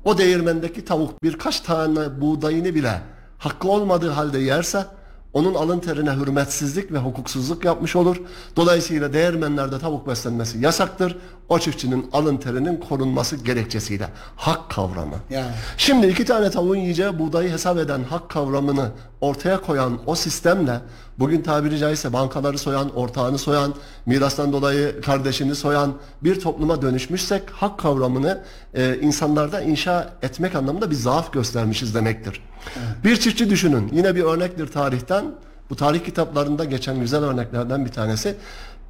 o değirmendeki tavuk birkaç tane buğdayını bile hakkı olmadığı halde yerse onun alın terine hürmetsizlik ve hukuksuzluk yapmış olur. Dolayısıyla değirmenlerde tavuk beslenmesi yasaktır. O çiftçinin alın terinin korunması gerekçesiyle. Hak kavramı.
Yani.
Şimdi iki tane tavuğun yiyeceği buğdayı hesap eden hak kavramını ortaya koyan o sistemle bugün tabiri caizse bankaları soyan, ortağını soyan, mirastan dolayı kardeşini soyan bir topluma dönüşmüşsek hak kavramını e, insanlarda inşa etmek anlamında bir zaaf göstermişiz demektir. Bir çiftçi düşünün. Yine bir örnektir tarihten. Bu tarih kitaplarında geçen güzel örneklerden bir tanesi.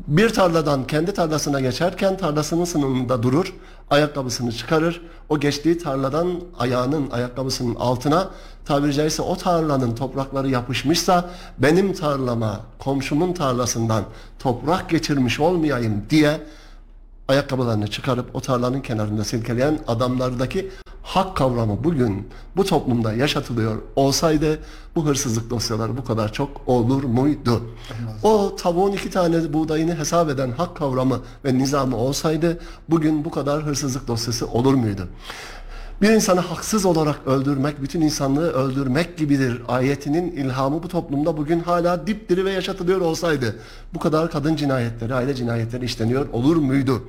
Bir tarladan kendi tarlasına geçerken tarlasının sınırında durur, ayakkabısını çıkarır. O geçtiği tarladan ayağının ayakkabısının altına tabiri caizse o tarlanın toprakları yapışmışsa benim tarlama komşumun tarlasından toprak geçirmiş olmayayım diye ayakkabılarını çıkarıp o tarlanın kenarında silkeleyen adamlardaki hak kavramı bugün bu toplumda yaşatılıyor olsaydı bu hırsızlık dosyaları bu kadar çok olur muydu? O tavuğun iki tane buğdayını hesap eden hak kavramı ve nizamı olsaydı bugün bu kadar hırsızlık dosyası olur muydu? Bir insanı haksız olarak öldürmek, bütün insanlığı öldürmek gibidir. Ayetinin ilhamı bu toplumda bugün hala dipdiri ve yaşatılıyor olsaydı bu kadar kadın cinayetleri, aile cinayetleri işleniyor olur muydu?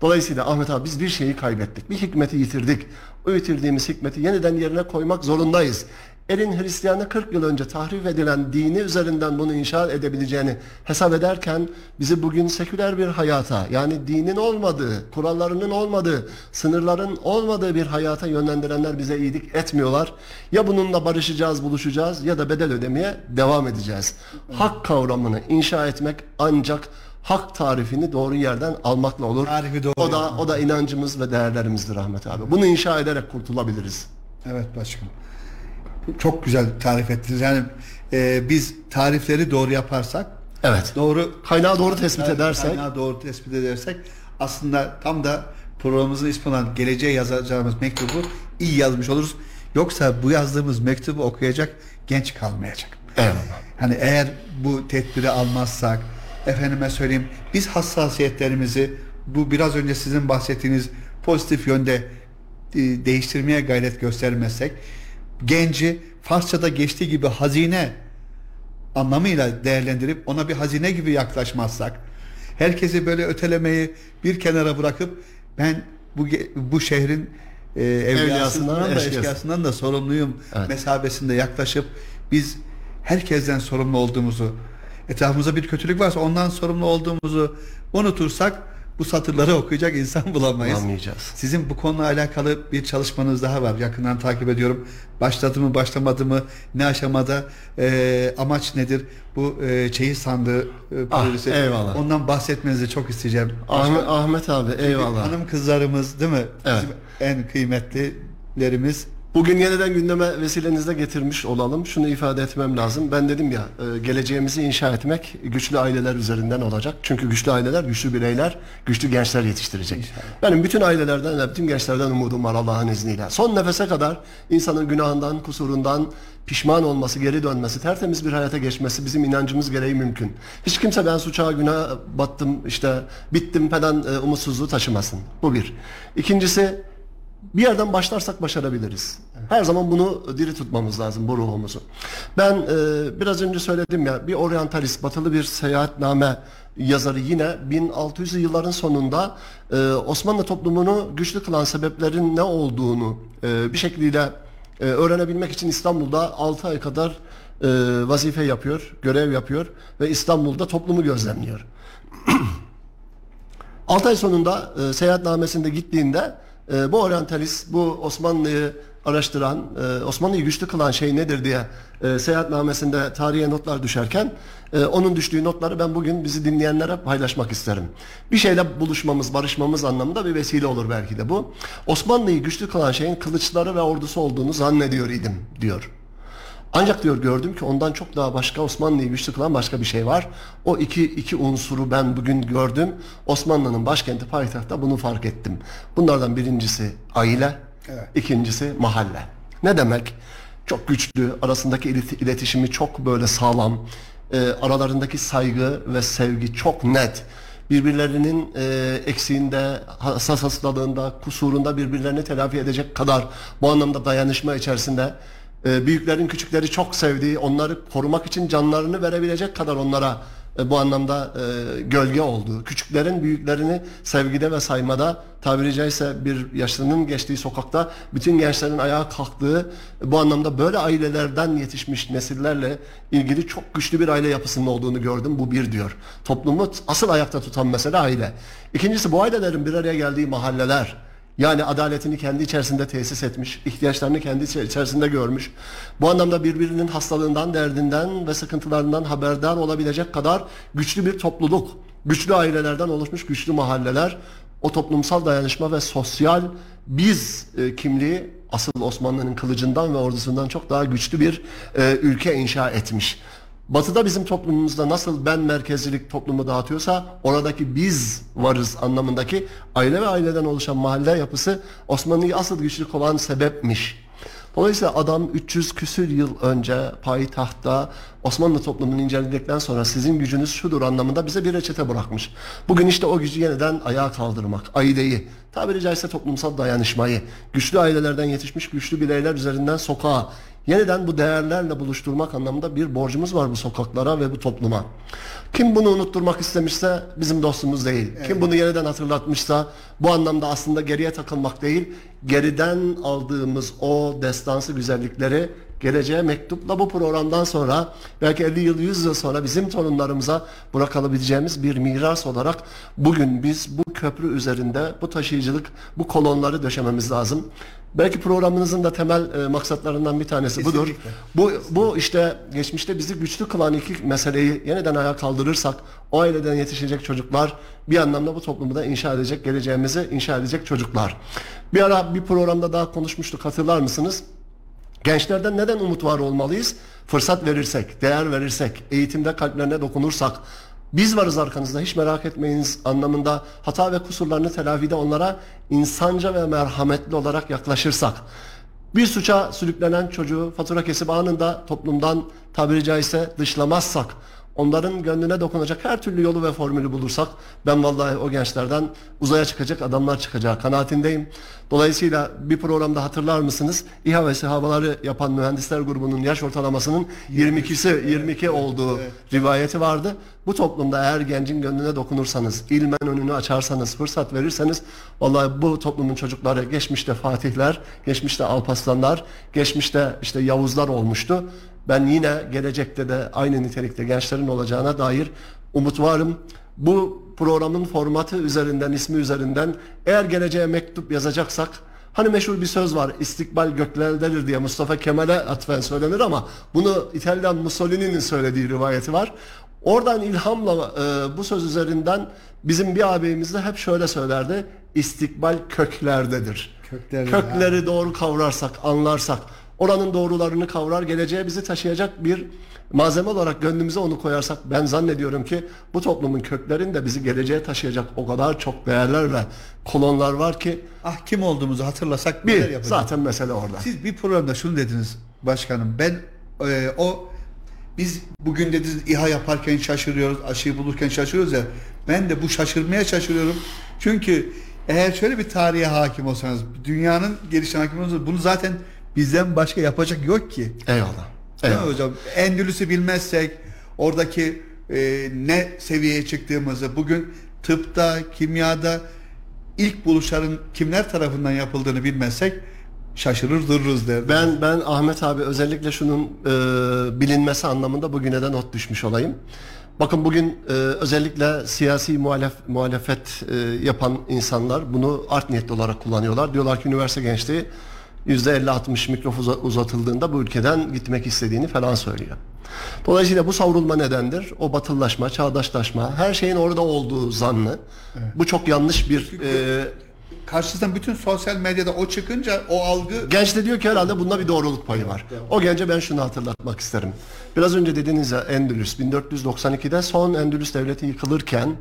Dolayısıyla Ahmet abi biz bir şeyi kaybettik. Bir hikmeti yitirdik. O yitirdiğimiz hikmeti yeniden yerine koymak zorundayız. Elin Hristiyan'a 40 yıl önce tahrif edilen dini üzerinden bunu inşa edebileceğini hesap ederken bizi bugün seküler bir hayata yani dinin olmadığı, kurallarının olmadığı, sınırların olmadığı bir hayata yönlendirenler bize iyilik etmiyorlar. Ya bununla barışacağız, buluşacağız ya da bedel ödemeye devam edeceğiz. Hak kavramını inşa etmek ancak hak tarifini doğru yerden almakla olur.
Tarifi doğru
o da
yapmak.
o da inancımız ve değerlerimizdir Ahmet abi. Bunu inşa ederek kurtulabiliriz.
Evet başkanım. Çok güzel tarif ettiniz. Yani e, biz tarifleri doğru yaparsak,
Evet.
doğru
Kaynağı doğru tespit edersek
kaynağı doğru tespit edersek aslında tam da programımızın ismi olan geleceğe yazacağımız mektubu iyi yazmış oluruz. Yoksa bu yazdığımız mektubu okuyacak genç kalmayacak.
Eyvallah.
Hani eğer bu tedbiri almazsak, efendime söyleyeyim, biz hassasiyetlerimizi bu biraz önce sizin bahsettiğiniz pozitif yönde e, değiştirmeye gayret göstermezsek, genci Farsçada geçtiği gibi hazine anlamıyla değerlendirip ona bir hazine gibi yaklaşmazsak, herkesi böyle ötelemeyi bir kenara bırakıp ben bu bu şehrin e, evliyasından da
eşkıyası.
eşkıyasından da sorumluyum
Evet.
mesabesinde yaklaşıp biz herkesten sorumlu olduğumuzu, etrafımızda bir kötülük varsa ondan sorumlu olduğumuzu unutursak bu satırları okuyacak insan bulamayız.
Bulamayacağız.
Sizin bu konuyla alakalı bir çalışmanız daha var. Yakından takip ediyorum. Başladı mı, başlamadı mı, ne aşamada, e, amaç nedir? Bu e, çeyiz sandığı e,
Ah,
projesi.
eyvallah.
Ondan bahsetmenizi çok isteyeceğim.
Ahmet, Ahmet abi eyvallah.
Hanım kızlarımız değil mi?
Evet.
Bizim en kıymetlilerimiz.
Bugün yeniden gündeme vesilenizle getirmiş olalım. Şunu ifade etmem lazım. Ben dedim ya e, geleceğimizi inşa etmek güçlü aileler üzerinden olacak. Çünkü güçlü aileler, güçlü bireyler, güçlü gençler yetiştirecek. Benim bütün ailelerden ve bütün gençlerden umudum var Allah'ın izniyle. Son nefese kadar insanın günahından, kusurundan pişman olması, geri dönmesi, tertemiz bir hayata geçmesi bizim inancımız gereği mümkün. Hiç kimse ben suça, günah battım, işte bittim falan e, umutsuzluğu taşımasın. Bu bir. İkincisi bir yerden başlarsak başarabiliriz. Her zaman bunu diri tutmamız lazım bu ruhumuzu. Ben e, biraz önce söyledim ya bir oryantalist batılı bir seyahatname yazarı yine 1600'lü yılların sonunda e, Osmanlı toplumunu güçlü kılan sebeplerin ne olduğunu e, bir şekilde e, öğrenebilmek için İstanbul'da 6 ay kadar e, vazife yapıyor, görev yapıyor ve İstanbul'da toplumu gözlemliyor. 6 ay sonunda e, seyahatnamesinde gittiğinde e, bu oryantalist, bu Osmanlı'yı araştıran, e, Osmanlı'yı güçlü kılan şey nedir diye e, seyahatnamesinde tarihe notlar düşerken e, onun düştüğü notları ben bugün bizi dinleyenlere paylaşmak isterim. Bir şeyle buluşmamız, barışmamız anlamında bir vesile olur belki de bu. Osmanlı'yı güçlü kılan şeyin kılıçları ve ordusu olduğunu zannediyor idim diyor. Ancak diyor gördüm ki ondan çok daha başka Osmanlı'yı güçlü kılan başka bir şey var. O iki, iki unsuru ben bugün gördüm. Osmanlı'nın başkenti payitahtta bunu fark ettim. Bunlardan birincisi aile,
Evet.
ikincisi mahalle. Ne demek? Çok güçlü, arasındaki ilet- iletişimi çok böyle sağlam, e, aralarındaki saygı ve sevgi çok net. Birbirlerinin e, eksiğinde, hassas hastalığında, kusurunda birbirlerini telafi edecek kadar bu anlamda dayanışma içerisinde e, büyüklerin küçükleri çok sevdiği, onları korumak için canlarını verebilecek kadar onlara e, bu anlamda e, gölge olduğu, küçüklerin büyüklerini sevgide ve saymada tabiri caizse bir yaşlının geçtiği sokakta bütün gençlerin ayağa kalktığı bu anlamda böyle ailelerden yetişmiş nesillerle ilgili çok güçlü bir aile yapısının olduğunu gördüm. Bu bir diyor. Toplumu asıl ayakta tutan mesele aile. İkincisi bu ailelerin bir araya geldiği mahalleler. Yani adaletini kendi içerisinde tesis etmiş, ihtiyaçlarını kendi içerisinde görmüş. Bu anlamda birbirinin hastalığından, derdinden ve sıkıntılarından haberdar olabilecek kadar güçlü bir topluluk, güçlü ailelerden oluşmuş güçlü mahalleler, o toplumsal dayanışma ve sosyal biz e, kimliği asıl Osmanlı'nın kılıcından ve ordusundan çok daha güçlü bir e, ülke inşa etmiş. Batı'da bizim toplumumuzda nasıl ben merkezcilik toplumu dağıtıyorsa oradaki biz varız anlamındaki aile ve aileden oluşan mahalle yapısı Osmanlı'yı asıl güçlü olan sebepmiş. Dolayısıyla adam 300 küsür yıl önce payitahtta Osmanlı toplumunu inceledikten sonra sizin gücünüz şudur anlamında bize bir reçete bırakmış. Bugün işte o gücü yeniden ayağa kaldırmak, aileyi, tabiri caizse toplumsal dayanışmayı, güçlü ailelerden yetişmiş güçlü bireyler üzerinden sokağa, yeniden bu değerlerle buluşturmak anlamında bir borcumuz var bu sokaklara ve bu topluma. Kim bunu unutturmak istemişse bizim dostumuz değil. Evet. Kim bunu yeniden hatırlatmışsa bu anlamda aslında geriye takılmak değil, geriden aldığımız o destansı güzellikleri geleceğe mektupla bu programdan sonra belki 50 yıl 100 yıl sonra bizim torunlarımıza bırakabileceğimiz bir miras olarak bugün biz bu köprü üzerinde bu taşıyıcılık bu kolonları döşememiz lazım. Belki programınızın da temel e, maksatlarından bir tanesi Kesinlikle. budur. Bu bu işte geçmişte bizi güçlü kılan iki meseleyi yeniden ayağa kaldırırsak o aileden yetişecek çocuklar bir anlamda bu toplumu da inşa edecek, geleceğimizi inşa edecek çocuklar. Bir ara bir programda daha konuşmuştuk hatırlar mısınız? Gençlerden neden umut var olmalıyız? Fırsat verirsek, değer verirsek, eğitimde kalplerine dokunursak, biz varız arkanızda hiç merak etmeyiniz anlamında hata ve kusurlarını telafide onlara insanca ve merhametli olarak yaklaşırsak. Bir suça sürüklenen çocuğu fatura kesip anında toplumdan tabiri caizse dışlamazsak onların gönlüne dokunacak her türlü yolu ve formülü bulursak ben vallahi o gençlerden uzaya çıkacak adamlar çıkacağı kanaatindeyim. Dolayısıyla bir programda hatırlar mısınız? İHA ve SİHA'ları yapan mühendisler grubunun yaş ortalamasının 22'si 22 olduğu rivayeti vardı. Bu toplumda eğer gencin gönlüne dokunursanız, ilmen önünü açarsanız, fırsat verirseniz vallahi bu toplumun çocukları geçmişte Fatihler, geçmişte Alpaslanlar, geçmişte işte Yavuzlar olmuştu. Ben yine gelecekte de aynı nitelikte gençlerin olacağına dair umut varım. Bu programın formatı üzerinden, ismi üzerinden eğer geleceğe mektup yazacaksak Hani meşhur bir söz var istikbal göklerdedir diye Mustafa Kemal'e atfen söylenir ama bunu İtalyan Mussolini'nin söylediği rivayeti var. Oradan ilhamla e, bu söz üzerinden bizim bir ağabeyimiz de hep şöyle söylerdi. İstikbal köklerdedir. Kökleri, Kökleri doğru kavrarsak, anlarsak, oranın doğrularını kavrar, geleceğe bizi taşıyacak bir malzeme olarak gönlümüze onu koyarsak ben zannediyorum ki bu toplumun köklerinde bizi geleceğe taşıyacak o kadar çok değerler ve kolonlar var ki
ah kim olduğumuzu hatırlasak
bir yapacağız. zaten mesele orada.
Siz bir programda şunu dediniz başkanım. Ben e, o biz bugün dediniz İHA yaparken şaşırıyoruz, aşıyı bulurken şaşırıyoruz ya. Ben de bu şaşırmaya şaşırıyorum. Çünkü eğer şöyle bir tarihe hakim olsanız, dünyanın gelişine hakim olsanız bunu zaten bizden başka yapacak yok ki.
Eyvallah.
Değil mi hocam? Endülüs'ü bilmezsek, oradaki e, ne seviyeye çıktığımızı, bugün tıpta, kimyada ilk buluşların kimler tarafından yapıldığını bilmezsek şaşırır dururuz derdim.
Ben ben Ahmet abi özellikle şunun e, bilinmesi anlamında bugüne de not düşmüş olayım. Bakın bugün e, özellikle siyasi muhalef, muhalefet e, yapan insanlar bunu art niyetli olarak kullanıyorlar. Diyorlar ki üniversite gençliği %50-60 mikrofon uzatıldığında bu ülkeden gitmek istediğini falan söylüyor. Dolayısıyla bu savrulma nedendir? O batıllaşma, çağdaşlaşma, her şeyin orada olduğu zannı. Evet. Bu çok yanlış bir... Çünkü e,
bütün sosyal medyada o çıkınca o algı...
Genç de diyor ki herhalde bunda bir doğruluk payı var. O gence ben şunu hatırlatmak isterim. Biraz önce dediniz ya Endülüs 1492'de son Endülüs devleti yıkılırken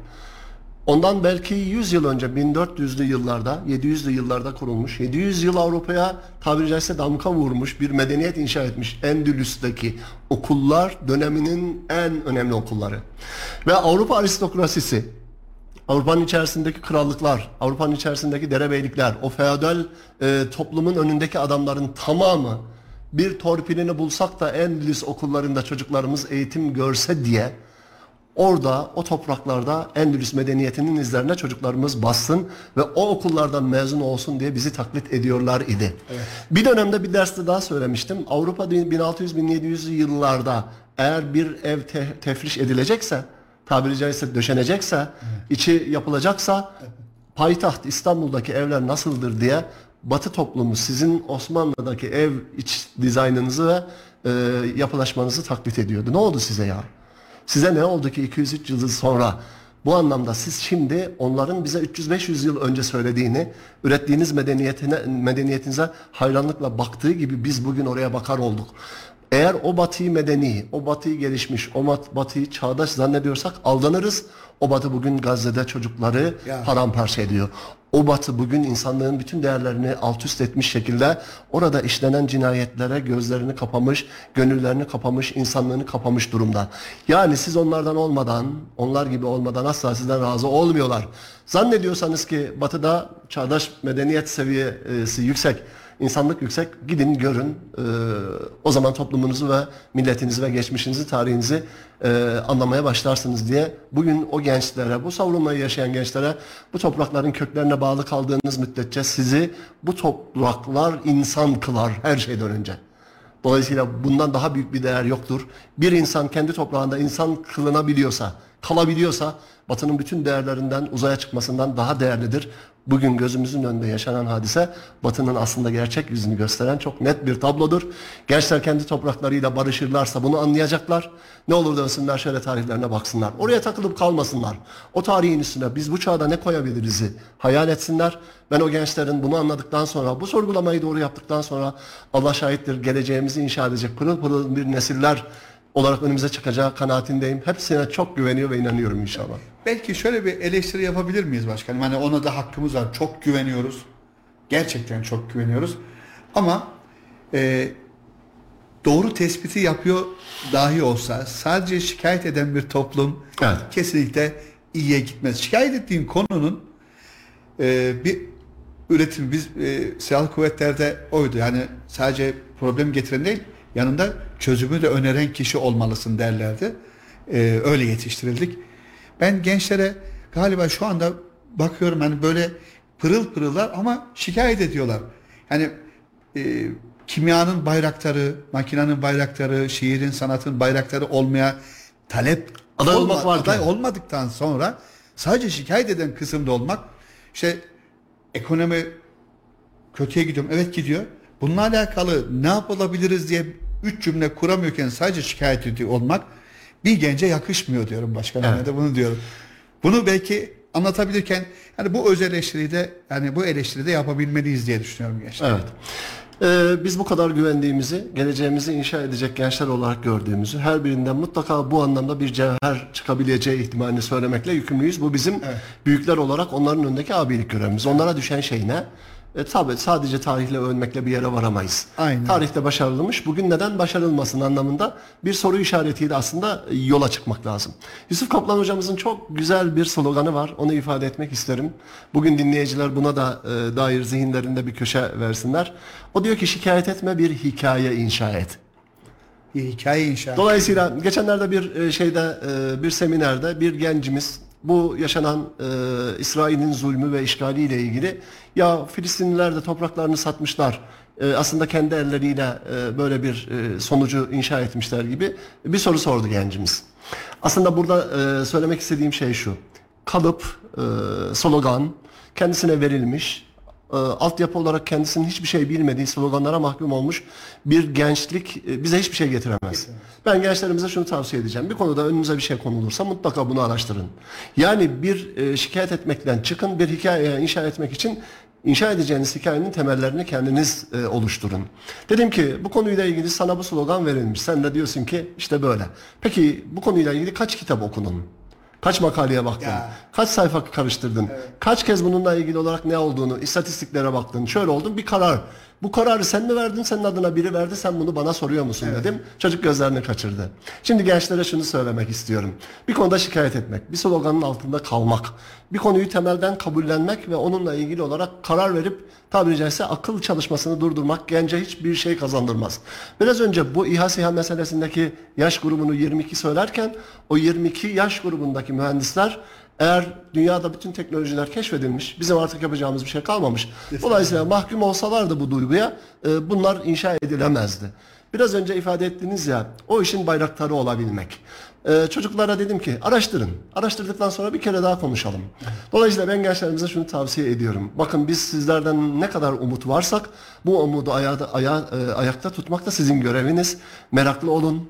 Ondan belki 100 yıl önce 1400'lü yıllarda, 700'lü yıllarda kurulmuş, 700 yıl Avrupa'ya tabiri caizse damga vurmuş bir medeniyet inşa etmiş Endülüs'teki okullar döneminin en önemli okulları. Ve Avrupa aristokrasisi, Avrupa'nın içerisindeki krallıklar, Avrupa'nın içerisindeki derebeylikler, o feodal e, toplumun önündeki adamların tamamı bir torpilini bulsak da Endülüs okullarında çocuklarımız eğitim görse diye orada o topraklarda Endülüs medeniyetinin izlerine çocuklarımız bassın ve o okullardan mezun olsun diye bizi taklit ediyorlar idi. Bir dönemde bir derste daha söylemiştim. Avrupa 1600-1700 yıllarda eğer bir ev te- tefriş edilecekse tabiri caizse döşenecekse, içi yapılacaksa payitaht İstanbul'daki evler nasıldır diye Batı toplumu sizin Osmanlı'daki ev iç dizaynınızı ve e, yapılaşmanızı taklit ediyordu. Ne oldu size ya? Size ne oldu ki 200-300 yıl sonra bu anlamda siz şimdi onların bize 300-500 yıl önce söylediğini, ürettiğiniz medeniyetine, medeniyetinize hayranlıkla baktığı gibi biz bugün oraya bakar olduk. Eğer o batıyı medeni, o batıyı gelişmiş, o batıyı çağdaş zannediyorsak aldanırız. O batı bugün Gazze'de çocukları
Ya.
paramparça ediyor. O batı bugün insanlığın bütün değerlerini alt üst etmiş şekilde orada işlenen cinayetlere gözlerini kapamış, gönüllerini kapamış, insanlığını kapamış durumda. Yani siz onlardan olmadan, onlar gibi olmadan asla sizden razı olmuyorlar. Zannediyorsanız ki batıda çağdaş medeniyet seviyesi yüksek, insanlık yüksek, gidin görün. Ee, o zaman toplumunuzu ve milletinizi ve geçmişinizi, tarihinizi e, anlamaya başlarsınız diye bugün o gençlere, bu savrulmayı yaşayan gençlere bu toprakların köklerine bağlı kaldığınız müddetçe sizi bu topraklar insan kılar her şeyden önce. Dolayısıyla bundan daha büyük bir değer yoktur. Bir insan kendi toprağında insan kılınabiliyorsa, kalabiliyorsa Batı'nın bütün değerlerinden uzaya çıkmasından daha değerlidir. Bugün gözümüzün önünde yaşanan hadise Batı'nın aslında gerçek yüzünü gösteren çok net bir tablodur. Gençler kendi topraklarıyla barışırlarsa bunu anlayacaklar. Ne olur dönsünler şöyle tarihlerine baksınlar. Oraya takılıp kalmasınlar. O tarihin üstüne biz bu çağda ne koyabiliriz'i hayal etsinler. Ben o gençlerin bunu anladıktan sonra, bu sorgulamayı doğru yaptıktan sonra Allah şahittir geleceğimizi inşa edecek pırıl pırıl bir nesiller olarak önümüze çıkacağı kanaatindeyim. Hepsine çok güveniyor ve inanıyorum inşallah.
Belki şöyle bir eleştiri yapabilir miyiz başkanım? Hani ona da hakkımız var. Çok güveniyoruz. Gerçekten çok güveniyoruz. Ama e, doğru tespiti yapıyor dahi olsa sadece şikayet eden bir toplum
Evet.
kesinlikle iyiye gitmez. Şikayet ettiğin konunun e, bir üretim biz e, silahlı kuvvetlerde oydu. Yani sadece problem getiren değil yanında çözümü de öneren kişi olmalısın derlerdi. E, öyle yetiştirildik. Ben gençlere galiba şu anda bakıyorum hani böyle pırıl pırıllar ama şikayet ediyorlar. Yani e, kimyanın bayrakları, makinenin bayrakları, şiirin, sanatın bayrakları olmaya talep
Aday
olma-
olmak varken.
aday olmadıktan sonra sadece şikayet eden kısımda olmak işte ekonomi kötüye gidiyorum. Evet gidiyor. Bununla alakalı ne yapılabiliriz diye üç cümle kuramıyorken sadece şikayet ediyor olmak bir gence yakışmıyor diyorum başkanım.
Evet.
Evet. de bunu diyorum. Bunu belki anlatabilirken hani bu öz eleştiriyi de yani bu eleştiri de yapabilmeliyiz diye düşünüyorum gençler.
Evet. Ee, biz bu kadar güvendiğimizi, geleceğimizi inşa edecek gençler olarak gördüğümüzü, her birinden mutlaka bu anlamda bir cevher çıkabileceği ihtimalini söylemekle yükümlüyüz. Bu bizim büyükler olarak onların önündeki abilik görevimiz. Onlara düşen şey ne? E, tabii sadece tarihle övünmekle bir yere varamayız.
Aynen.
Tarihte başarılmış, bugün neden başarılmasın anlamında bir soru işaretiyle aslında yola çıkmak lazım. Yusuf Kaplan hocamızın çok güzel bir sloganı var. Onu ifade etmek isterim. Bugün dinleyiciler buna da e, dair zihinlerinde bir köşe versinler. O diyor ki şikayet etme bir hikaye inşa et.
Bir hikaye inşa.
Dolayısıyla geçenlerde bir e, şeyde e, bir seminerde bir gencimiz bu yaşanan e, İsrail'in zulmü ve işgaliyle ilgili ya Filistinliler de topraklarını satmışlar. E, aslında kendi elleriyle e, böyle bir e, sonucu inşa etmişler gibi bir soru sordu gencimiz. Aslında burada e, söylemek istediğim şey şu. Kalıp, e, slogan kendisine verilmiş e, altyapı olarak kendisinin hiçbir şey bilmediği sloganlara mahkum olmuş bir gençlik e, bize hiçbir şey getiremez. Ben gençlerimize şunu tavsiye edeceğim. Bir konuda önünüze bir şey konulursa mutlaka bunu araştırın. Yani bir e, şikayet etmekten çıkın bir hikaye inşa etmek için inşa edeceğiniz hikayenin temellerini kendiniz e, oluşturun. Dedim ki bu konuyla ilgili sana bu slogan verilmiş. Sen de diyorsun ki işte böyle. Peki bu konuyla ilgili kaç kitap okudun? Kaç makaleye baktın?
Ya.
Kaç sayfa karıştırdın? Kaç kez bununla ilgili olarak ne olduğunu, istatistiklere baktın, şöyle oldun bir karar. Bu kararı sen mi verdin, senin adına biri verdi, sen bunu bana soruyor musun dedim. Çocuk gözlerini kaçırdı. Şimdi gençlere şunu söylemek istiyorum. Bir konuda şikayet etmek, bir sloganın altında kalmak, bir konuyu temelden kabullenmek ve onunla ilgili olarak karar verip tabiri caizse akıl çalışmasını durdurmak gence hiçbir şey kazandırmaz. Biraz önce bu İHA SİHA meselesindeki yaş grubunu 22 söylerken o 22 yaş grubundaki mühendisler eğer dünyada bütün teknolojiler keşfedilmiş, bizim artık yapacağımız bir şey kalmamış. Dolayısıyla mahkum olsalardı bu duyguya e, bunlar inşa edilemezdi. Biraz önce ifade ettiniz ya, o işin bayraktarı olabilmek. E, çocuklara dedim ki araştırın. Araştırdıktan sonra bir kere daha konuşalım. Dolayısıyla ben gençlerimize şunu tavsiye ediyorum. Bakın biz sizlerden ne kadar umut varsak bu umudu aya, aya, e, ayakta tutmak da sizin göreviniz. Meraklı olun,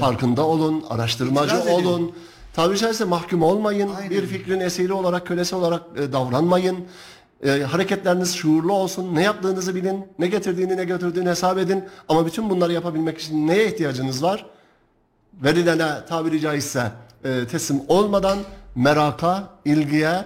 farkında olun, araştırmacı
İtiraz edin.
Tabiri caizse mahkum olmayın.
Aynen.
Bir fikrin esiri olarak, kölesi olarak e, davranmayın. E, hareketleriniz şuurlu olsun. Ne yaptığınızı bilin. Ne getirdiğini ne götürdüğünü hesap edin. Ama bütün bunları yapabilmek için neye ihtiyacınız var? Verilene tabiri caizse e, teslim olmadan meraka, ilgiye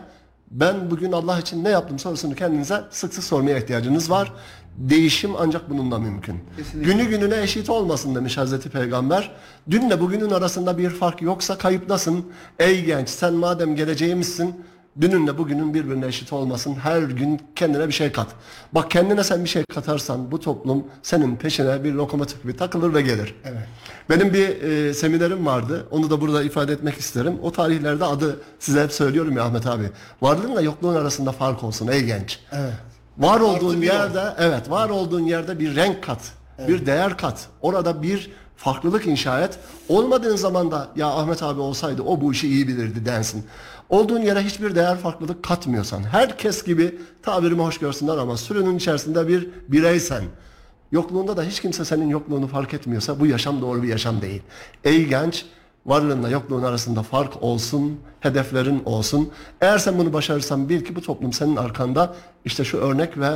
ben bugün Allah için ne yaptım sorusunu kendinize sık sık sormaya ihtiyacınız var. Değişim ancak bununla mümkün.
Kesinlikle.
Günü gününe eşit olmasın demiş Hazreti Peygamber. Dünle bugünün arasında bir fark yoksa kayıplasın. Ey genç sen madem geleceğimizsin dününle bugünün birbirine eşit olmasın. Her gün kendine bir şey kat. Bak kendine sen bir şey katarsan bu toplum senin peşine bir lokomotif gibi takılır ve gelir.
Evet.
Benim bir e, seminerim vardı. Onu da burada ifade etmek isterim. O tarihlerde adı size hep söylüyorum ya Ahmet abi. Varlığınla yokluğun arasında fark olsun ey genç.
Evet.
Var olduğun
bir
yerde evet var olduğun yerde bir renk kat. Bir değer kat. Orada bir farklılık inşa et. Olmadığın zaman da ya Ahmet abi olsaydı o bu işi iyi bilirdi densin. Olduğun yere hiçbir değer farklılık katmıyorsan herkes gibi tabirimi hoş görsünler ama sürünün içerisinde bir bireysen Yokluğunda da hiç kimse senin yokluğunu fark etmiyorsa bu yaşam doğru bir yaşam değil. Ey genç varlığınla yokluğun arasında fark olsun, hedeflerin olsun. Eğer sen bunu başarırsan bil ki bu toplum senin arkanda işte şu örnek ve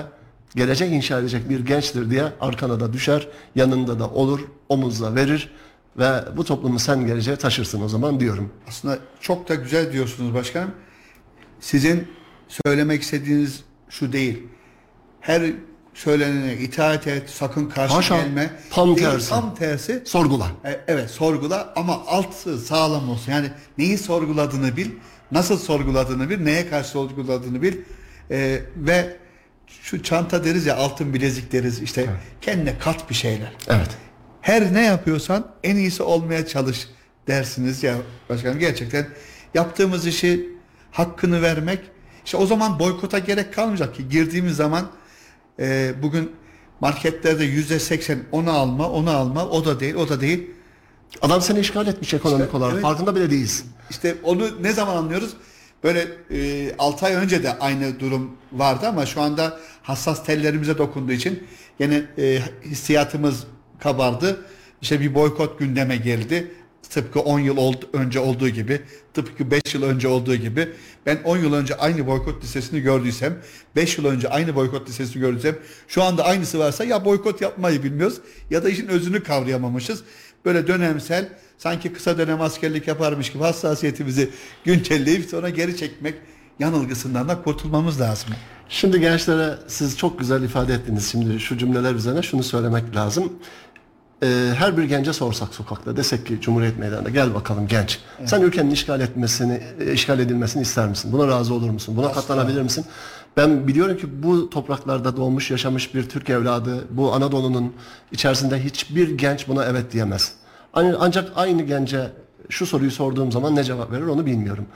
gelecek inşa edecek bir gençtir diye arkana da düşer, yanında da olur, omuzla verir ve bu toplumu sen geleceğe taşırsın o zaman diyorum.
Aslında çok da güzel diyorsunuz başkanım. Sizin söylemek istediğiniz şu değil. Her söylenene itaat et, sakın karşı
Haşa,
gelme.
tam
Değil,
tersi.
Tam tersi.
Sorgula.
E, Evet sorgula ama altı sağlam olsun. Yani neyi sorguladığını bil, nasıl sorguladığını bil, neye karşı sorguladığını bil. E, ve şu çanta deriz ya altın bilezik deriz işte kendine kat bir şeyler.
Evet.
Her ne yapıyorsan en iyisi olmaya çalış dersiniz ya başkanım gerçekten yaptığımız işi hakkını vermek işte o zaman boykota gerek kalmayacak ki girdiğimiz zaman e, bugün marketlerde yüzde seksen onu alma onu alma o da değil o da değil
Adam seni işgal etmiş ekonomik
İşte,
olarak.
evet.
Farkında bile değilsin.
işte onu ne zaman anlıyoruz böyle e, 6 ay önce de aynı durum vardı ama şu anda hassas tellerimize dokunduğu için yine e, hissiyatımız kabardı. İşte bir boykot gündeme geldi. Tıpkı 10 yıl oldu, önce olduğu gibi, tıpkı 5 yıl önce olduğu gibi. Ben 10 yıl önce aynı boykot listesini gördüysem, 5 yıl önce aynı boykot listesini gördüysem, şu anda aynısı varsa ya boykot yapmayı bilmiyoruz ya da işin özünü kavrayamamışız. Böyle dönemsel, sanki kısa dönem askerlik yaparmış gibi hassasiyetimizi güncelleyip sonra geri çekmek yanılgısından da kurtulmamız lazım.
Şimdi gençlere siz çok güzel ifade ettiniz. Şimdi şu cümleler üzerine şunu söylemek lazım. Ee, her bir gence sorsak sokakta desek ki Cumhuriyet Meydanı'nda gel bakalım genç. Sen ülkenin işgal etmesini, e, işgal edilmesini ister misin? Buna razı olur musun? Buna katlanabilir misin? Ben biliyorum ki bu topraklarda doğmuş, yaşamış bir Türk evladı, bu Anadolu'nun içerisinde hiçbir genç buna evet diyemez. Ancak aynı gence şu soruyu sorduğum zaman ne cevap verir onu bilmiyorum.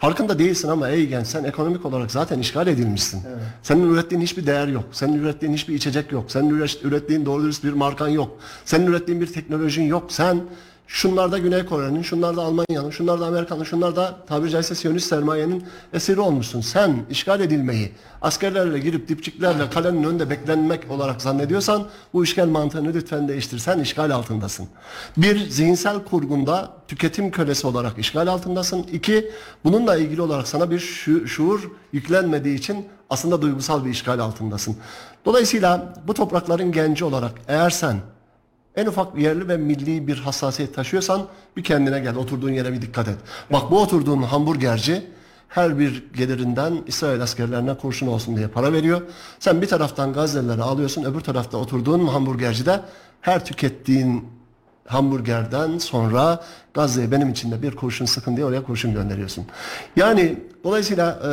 Farkında değilsin ama ey genç sen ekonomik olarak zaten işgal edilmişsin. Senin ürettiğin hiçbir değer yok. Senin ürettiğin hiçbir içecek yok. Senin üre- ürettiğin doğru dürüst bir markan yok. Senin ürettiğin bir teknolojin yok. Sen şunlarda Güney Kore'nin, şunlarda Almanya'nın, şunlarda Amerika'nın, şunlarda tabiri caizse Siyonist sermayenin esiri olmuşsun. Sen işgal edilmeyi askerlerle girip dipçiklerle kalenin önünde beklenmek olarak zannediyorsan bu işgal mantığını lütfen değiştir. Sen işgal altındasın. Bir, zihinsel kurgunda tüketim kölesi olarak işgal altındasın. İki, bununla ilgili olarak sana bir şu- şuur yüklenmediği için aslında duygusal bir işgal altındasın. Dolayısıyla bu toprakların genci olarak eğer sen en ufak yerli ve milli bir hassasiyet taşıyorsan bir kendine gel. Oturduğun yere bir dikkat et. Bak bu oturduğun hamburgerci her bir gelirinden İsrail askerlerine kurşun olsun diye para veriyor. Sen bir taraftan Gazze'lileri alıyorsun, öbür tarafta oturduğun hamburgercide her tükettiğin hamburgerden sonra Gazze'ye benim için de bir kurşun sıkın diye oraya kurşun gönderiyorsun. Yani dolayısıyla e,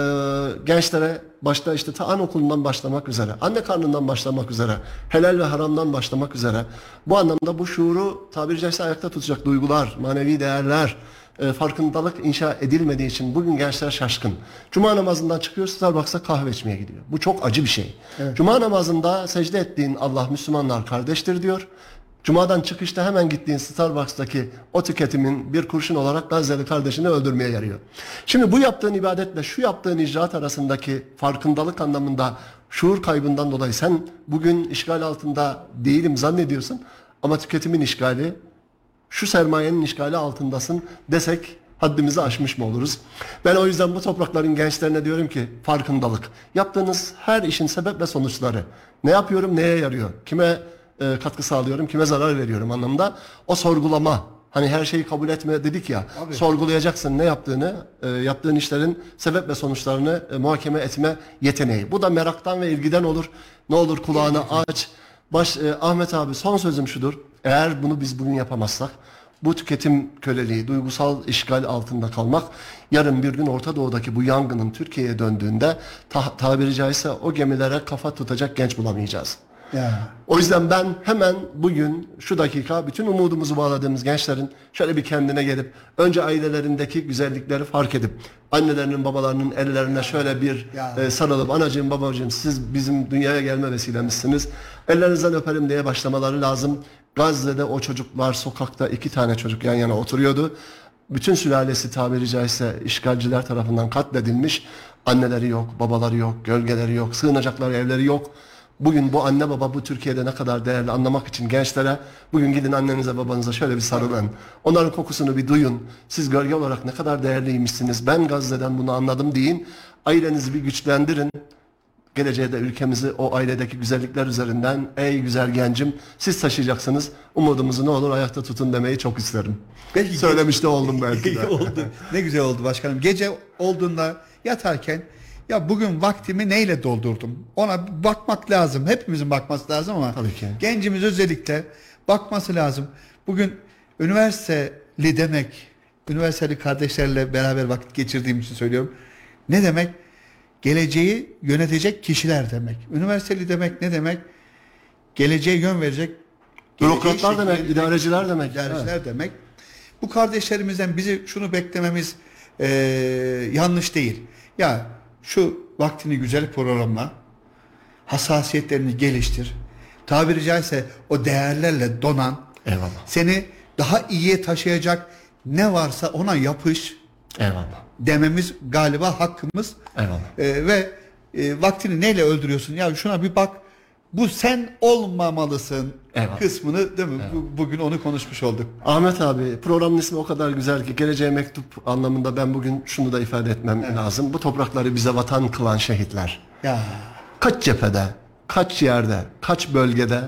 gençlere başta işte ta anaokulundan başlamak üzere, anne karnından başlamak üzere, helal ve haramdan başlamak üzere bu anlamda bu şuuru tabiri caizse ayakta tutacak duygular, manevi değerler, e, farkındalık inşa edilmediği için bugün gençler şaşkın. Cuma namazından çıkıyor Starbucks'a kahve içmeye gidiyor. Bu çok acı bir şey. Evet. Cuma namazında secde ettiğin Allah Müslümanlar kardeştir diyor. Cuma'dan çıkışta hemen gittiğin Starbucks'taki o tüketimin bir kurşun olarak Gazze'li kardeşini öldürmeye yarıyor. Şimdi bu yaptığın ibadetle şu yaptığın icraat arasındaki farkındalık anlamında şuur kaybından dolayı sen bugün işgal altında değilim zannediyorsun ama tüketimin işgali şu sermayenin işgali altındasın desek haddimizi aşmış mı oluruz? Ben o yüzden bu toprakların gençlerine diyorum ki farkındalık. Yaptığınız her işin sebep ve sonuçları. Ne yapıyorum, neye yarıyor? Kime e, katkı sağlıyorum, kime zarar veriyorum anlamda. O sorgulama, hani her şeyi kabul etme dedik ya, Abi. sorgulayacaksın ne yaptığını, e, yaptığın işlerin sebep ve sonuçlarını e, muhakeme etme yeteneği. Bu da meraktan ve ilgiden olur. Ne olur kulağını aç. Baş, e, Ahmet abi son sözüm şudur. Eğer bunu biz bugün yapamazsak, bu tüketim köleliği, duygusal işgal altında kalmak yarın bir gün Orta Doğu'daki bu yangının Türkiye'ye döndüğünde ta tabiri caizse o gemilere kafa tutacak genç bulamayacağız. Ya. O yüzden ben hemen bugün şu dakika bütün umudumuzu bağladığımız gençlerin şöyle bir kendine gelip önce ailelerindeki güzellikleri fark edip annelerinin babalarının ellerine şöyle bir e, sarılıp anacığım babacığım siz bizim dünyaya gelme vesilemizsiniz. Ellerinizden öperim diye başlamaları lazım. Gazze'de o çocuklar sokakta iki tane çocuk yan yana oturuyordu. Bütün sülalesi tabiri caizse işgalciler tarafından katledilmiş. Anneleri yok, babaları yok, gölgeleri yok, sığınacakları evleri yok. Bugün bu anne baba bu Türkiye'de ne kadar değerli anlamak için gençlere bugün gidin annenize babanıza şöyle bir sarılın. Onların kokusunu bir duyun. Siz gölge olarak ne kadar değerliymişsiniz. Ben Gazze'den bunu anladım deyin. Ailenizi bir güçlendirin. Geleceğe de ülkemizi o ailedeki güzellikler üzerinden ey güzel gencim siz taşıyacaksınız. Umudumuzu ne olur ayakta tutun demeyi çok isterim. Belki Söylemiş de oldum belki de.
oldu. Ne güzel oldu başkanım. Gece olduğunda yatarken ya bugün vaktimi neyle doldurdum? Ona bakmak lazım. Hepimizin bakması lazım ama Tabii ki. gencimiz özellikle bakması lazım. Bugün üniversiteli demek, üniversiteli kardeşlerle beraber vakit geçirdiğim için söylüyorum. Ne demek? Geleceği yönetecek kişiler demek. Üniversiteli demek ne demek? Geleceğe yön verecek
Bürokratlar demek, idareciler demek.
İdareciler evet. demek. Bu kardeşlerimizden bizi şunu beklememiz e, yanlış değil. Ya şu vaktini güzel programla, hassasiyetlerini geliştir. Tabiri caizse o değerlerle donan, Eyvallah. seni daha iyiye taşıyacak ne varsa ona yapış. Eyvallah. Dememiz galiba hakkımız. Eyvallah. Ee, ve e, vaktini neyle öldürüyorsun? Ya şuna bir bak. Bu sen olmamalısın Eyvallah. kısmını değil mi? Evet. Bugün onu konuşmuş olduk.
Ahmet abi programın ismi o kadar güzel ki geleceğe mektup anlamında ben bugün şunu da ifade etmem evet. lazım. Bu toprakları bize vatan kılan şehitler. Ya. Kaç cephede, kaç yerde, kaç bölgede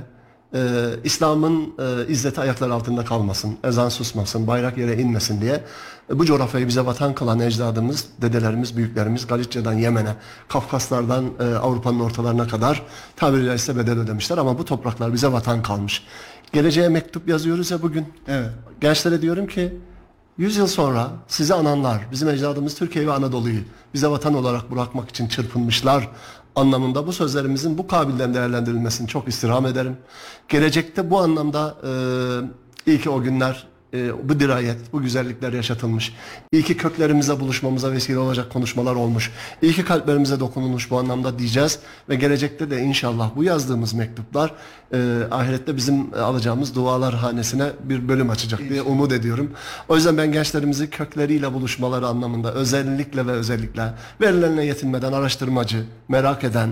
e, İslam'ın e, izzeti ayaklar altında kalmasın, ezan susmasın, bayrak yere inmesin diye e, bu coğrafyayı bize vatan kılan ecdadımız, dedelerimiz, büyüklerimiz Galicia'dan Yemen'e, Kafkaslardan e, Avrupa'nın ortalarına kadar tabiri caizse bedel ödemişler ama bu topraklar bize vatan kalmış. Geleceğe mektup yazıyoruz ya bugün. Evet. Gençlere diyorum ki 100 yıl sonra sizi ananlar, bizim ecdadımız Türkiye ve Anadolu'yu bize vatan olarak bırakmak için çırpınmışlar anlamında bu sözlerimizin bu kabilden değerlendirilmesini çok istirham ederim. Gelecekte bu anlamda e, iyi ki o günler e, bu dirayet, bu güzellikler yaşatılmış. İyi ki köklerimize buluşmamıza vesile olacak konuşmalar olmuş. İyi ki kalplerimize dokunulmuş bu anlamda diyeceğiz. Ve gelecekte de inşallah bu yazdığımız mektuplar e, ahirette bizim alacağımız dualar hanesine bir bölüm açacak diye umut ediyorum. O yüzden ben gençlerimizi kökleriyle buluşmaları anlamında özellikle ve özellikle verilenle yetinmeden araştırmacı, merak eden,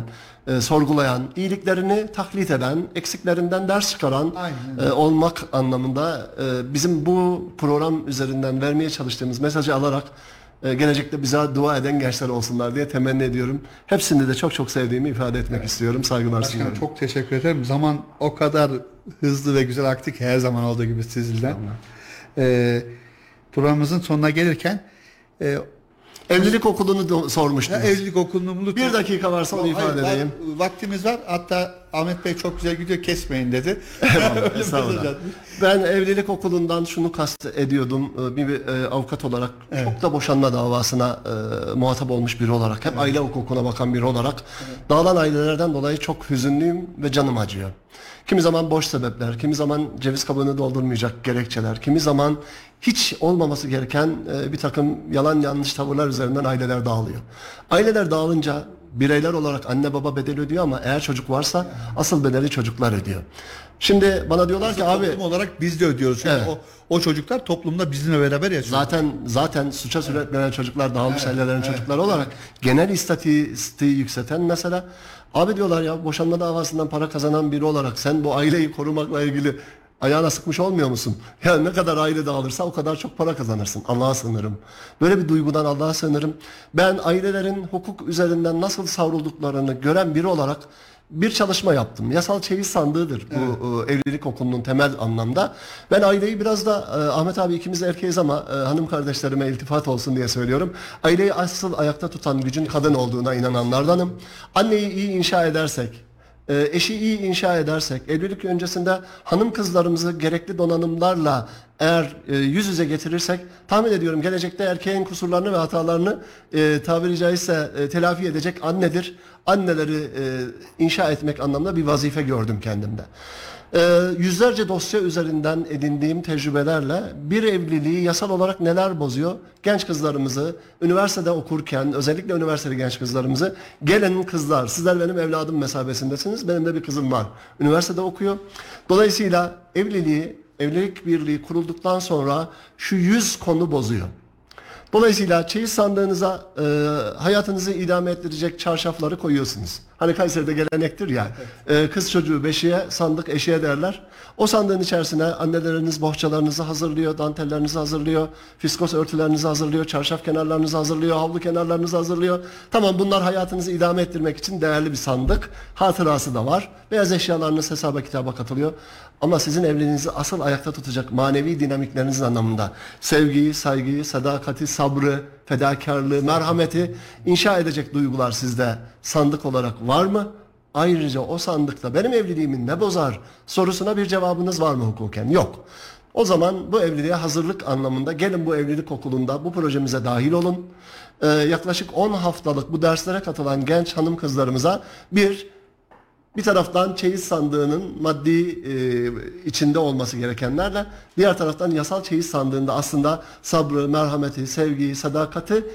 e, sorgulayan, iyiliklerini taklit eden, eksiklerinden ders çıkaran e, olmak anlamında e, bizim bu program üzerinden vermeye çalıştığımız mesajı alarak e, gelecekte bize dua eden gençler olsunlar diye temenni ediyorum. Hepsini de çok çok sevdiğimi ifade etmek evet. istiyorum. Saygılar
Başkanım, sunuyorum. çok teşekkür ederim. Zaman o kadar hızlı ve güzel aktı ki her zaman olduğu gibi sizden. Tamam. E, programımızın sonuna gelirken e,
Evlilik okulunu sormuştunuz.
Ya evlilik okulunu lütfen-
Bir dakika varsa onu ifade
hayır,
edeyim.
va- Vaktimiz var. Hatta Ahmet Bey çok güzel gidiyor kesmeyin dedi.
Eyvallah. Ben evlilik okulundan şunu kast ediyordum. Ee, Bir, bir, e, avukat olarak çok da boşanma davasına e, muhatap olmuş biri olarak, hep aile hukukuna bakan biri olarak dağılan ailelerden dolayı çok hüzünlüyüm ve canım acıyor. Kimi zaman boş sebepler, kimi zaman ceviz kabuğunu doldurmayacak gerekçeler, kimi zaman hiç olmaması gereken e, bir takım yalan yanlış tavırlar üzerinden aileler dağılıyor. Aileler dağılınca bireyler olarak anne baba bedel ödüyor ama eğer çocuk varsa asıl bedeli çocuklar ödüyor. Şimdi bana diyorlar ki abi
Toplum olarak biz de ödüyoruz. Çünkü
Evet.
o, o çocuklar toplumda bizimle beraber yaşıyor.
Zaten zaten suça sürüklenen çocuklar dağılmış ailelerin çocukları olarak genel istatistiği yükselten mesela abi diyorlar ya boşanma davasından para kazanan biri olarak sen bu aileyi korumakla ilgili ayağına sıkmış olmuyor musun? Ya ne kadar aile dağılırsa o kadar çok para kazanırsın. Allah'a sığınırım. Böyle bir duygudan Allah'a sığınırım. Ben ailelerin hukuk üzerinden nasıl savrulduklarını gören biri olarak bir çalışma yaptım. Yasal çeyiz sandığıdır bu e, evlilik okulunun temel anlamda. Ben aileyi biraz da e, Ahmet abi ikimiz erkeğiz ama e, hanım kardeşlerime iltifat olsun diye söylüyorum. Aileyi asıl ayakta tutan gücün kadın olduğuna inananlardanım. Anneyi iyi inşa edersek, e, eşi iyi inşa edersek, evlilik öncesinde hanım kızlarımızı gerekli donanımlarla eğer e, yüz yüze getirirsek tahmin ediyorum gelecekte erkeğin kusurlarını ve hatalarını e, tabiri caizse e, telafi edecek annedir. Anneleri e, inşa etmek anlamda bir vazife gördüm kendimde. E, yüzlerce dosya üzerinden edindiğim tecrübelerle bir evliliği yasal olarak neler bozuyor? Genç kızlarımızı üniversitede okurken özellikle üniversiteli genç kızlarımızı gelin kızlar sizler benim evladım mesabesindesiniz. Benim de bir kızım var. Üniversitede okuyor. Dolayısıyla evliliği evlilik birliği kurulduktan sonra şu yüz konu bozuyor. Dolayısıyla çeyiz sandığınıza e, hayatınızı idame ettirecek çarşafları koyuyorsunuz. Hani Kayseri'de gelenektir ya. e, kız çocuğu beşiğe, sandık eşiğe derler. O sandığın içerisine anneleriniz bohçalarınızı hazırlıyor, dantellerinizi hazırlıyor, fiskos örtülerinizi hazırlıyor, çarşaf kenarlarınızı hazırlıyor, havlu kenarlarınızı hazırlıyor. Tamam bunlar hayatınızı idame ettirmek için değerli bir sandık. Hatırası da var. Beyaz eşyalarınız hesaba kitaba katılıyor. Ama sizin evliliğinizi asıl ayakta tutacak manevi dinamiklerinizin anlamında sevgiyi, saygıyı, sadakati, sabrı, fedakarlığı, merhameti inşa edecek duygular sizde sandık olarak var mı? Ayrıca o sandıkta benim evliliğimin ne bozar sorusuna bir cevabınız var mı hukuken? Yok. O zaman bu evliliğe hazırlık anlamında gelin bu evlilik okulunda bu projemize dahil olun. Ee, yaklaşık 10 haftalık bu derslere katılan genç hanım kızlarımıza bir bir taraftan çeyiz sandığının maddi e, içinde olması gerekenlerle diğer taraftan yasal çeyiz sandığında aslında sabrı, merhameti, sevgiyi, sadakati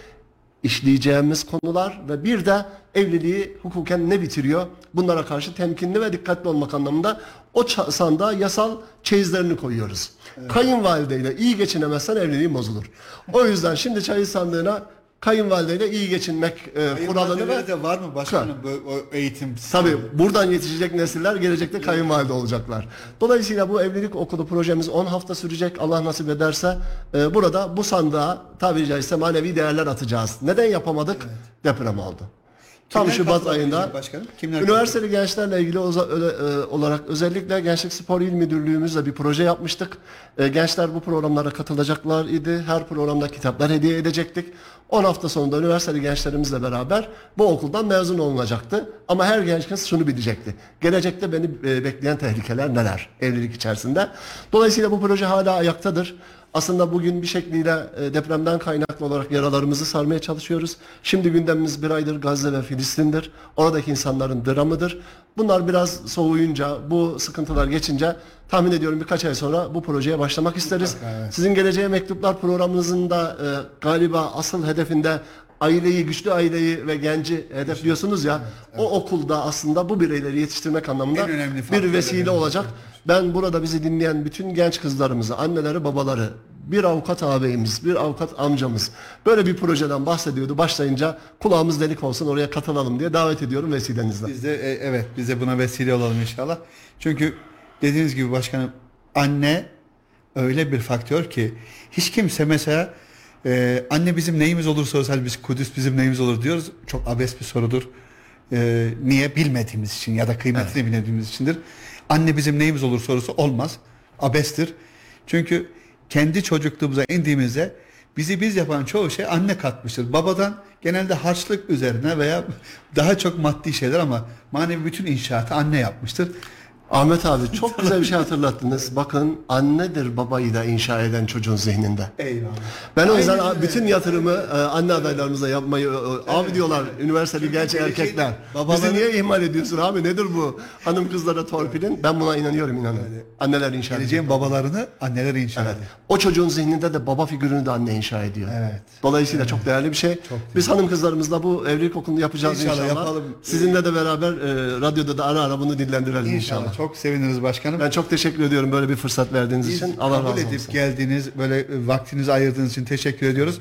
işleyeceğimiz konular ve bir de evliliği hukuken ne bitiriyor? Bunlara karşı temkinli ve dikkatli olmak anlamında o sandığa yasal çeyizlerini koyuyoruz. Kayınvalideyle iyi geçinemezsen evliliğin bozulur. O yüzden şimdi çeyiz sandığına kayınvalideyle iyi geçinmek e, kuralını ve
de var mı başkanım bu eğitim?
Tabii buradan yetişecek nesiller gelecekte kayınvalide olacaklar. Dolayısıyla bu evlilik okulu projemiz 10 hafta sürecek. Allah nasip ederse e, burada bu sandığa tabiri caizse manevi değerler atacağız. Neden yapamadık? Deprem oldu. Tam
Kimler
Şubat ayında
başkanım? Kimler
üniversiteli gençlerle ilgili oza- öyle, e, olarak özellikle Gençlik Spor İl Müdürlüğümüzle bir proje yapmıştık. E, gençler bu programlara katılacaklar idi. Her programda kitaplar hediye edecektik. 10 hafta sonunda üniversiteli gençlerimizle beraber bu okuldan mezun olunacaktı. Ama her genç kız şunu bilecekti. Gelecekte beni e, bekleyen tehlikeler neler evlilik içerisinde. Dolayısıyla bu proje hala ayaktadır. Aslında bugün bir şekliyle e, depremden kaynaklı olarak yaralarımızı sarmaya çalışıyoruz. Şimdi gündemimiz bir aydır Gazze ve Filistin'dir. Oradaki insanların dramıdır. Bunlar biraz soğuyunca, bu sıkıntılar geçince tahmin ediyorum birkaç ay sonra bu projeye başlamak isteriz. Sizin Geleceğe Mektuplar programınızın da e, galiba asıl hedefinde aileyi, güçlü aileyi ve genci hedefliyorsunuz ya. O okulda aslında bu bireyleri yetiştirmek anlamında bir vesile olacak. Ben burada bizi dinleyen bütün genç kızlarımızı, anneleri, babaları, bir avukat ağabeyimiz, bir avukat amcamız böyle bir projeden bahsediyordu. Başlayınca kulağımız delik olsun oraya katılalım diye davet ediyorum vesilenizle.
Biz de e, evet biz de buna vesile olalım inşallah. Çünkü dediğiniz gibi başkanım anne öyle bir faktör ki hiç kimse mesela e, anne bizim neyimiz olur sorsal biz Kudüs bizim neyimiz olur diyoruz. Çok abes bir sorudur. E, niye bilmediğimiz için ya da kıymetini bilmediğimiz içindir. Anne bizim neyimiz olur sorusu olmaz. Abestir. Çünkü kendi çocukluğumuza indiğimizde bizi biz yapan çoğu şey anne katmıştır. Babadan genelde harçlık üzerine veya daha çok maddi şeyler ama manevi bütün inşaatı anne yapmıştır.
Ahmet abi çok güzel bir şey hatırlattınız. Bakın annedir babayı da inşa eden çocuğun zihninde.
Eyvallah.
Ben o yüzden
Aynen
bütün yatırımı e, anne adaylarımıza yapmayı e, abi diyorlar üniversiteli genç
gelecek
erkekler.
babaların-
Bizi niye ihmal ediyorsun abi nedir bu hanım kızlara torpilin? Ben buna inanıyorum inanın. Anneler inşa ediyor.
Geleceğin babalarını anneler inşa
Evet.
ediyor.
O çocuğun zihninde de baba figürünü de anne inşa ediyor.
Evet.
Dolayısıyla çok değerli bir şey. Biz hanım kızlarımızla bu evlilik okulunu yapacağız
İnşallah
inşallah.
yapalım.
Sizinle de beraber e, radyoda da ara ara bunu dillendirelim
İnşallah.
inşallah.
Çok seviniriz başkanım.
Ben çok teşekkür ediyorum böyle bir fırsat verdiğiniz
Biz
için. Allah
kabul
razı
edip
olsun.
geldiğiniz böyle e, vaktinizi ayırdığınız için teşekkür ediyoruz.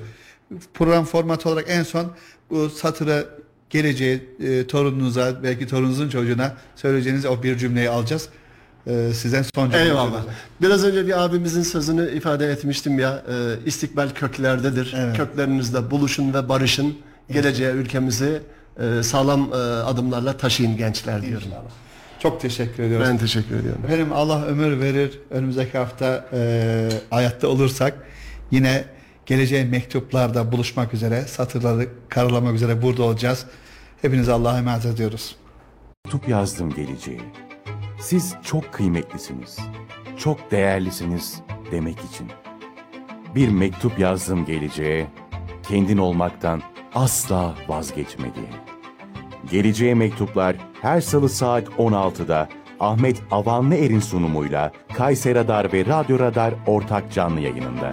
Program formatı olarak en son bu satıra geleceği e, torununuza belki torununuzun çocuğuna söyleyeceğiniz o bir cümleyi alacağız. E, sizden son cümleyi
Eyvallah. Biraz önce bir abimizin sözünü ifade etmiştim ya. e, istikbal köklerdedir.
Evet.
Köklerinizde buluşun ve barışın. Geleceğe ülkemizi e, sağlam e, adımlarla taşıyın gençler diyorum.
Çok teşekkür ediyoruz.
Ben teşekkür ediyorum.
Efendim Allah ömür verir. Önümüzdeki hafta e, hayatta olursak yine geleceğin mektuplarda buluşmak üzere, satırları karalamak üzere burada olacağız. Hepinize Allah'a emanet ediyoruz.
Mektup yazdım geleceğe. Siz çok kıymetlisiniz, çok değerlisiniz demek için. Bir mektup yazdım geleceğe, kendin olmaktan asla vazgeçme diye. Geleceğe mektuplar her salı saat 16'da Ahmet Avanlı Er'in sunumuyla Kayseri Radar ve Radyo Radar ortak canlı yayınında.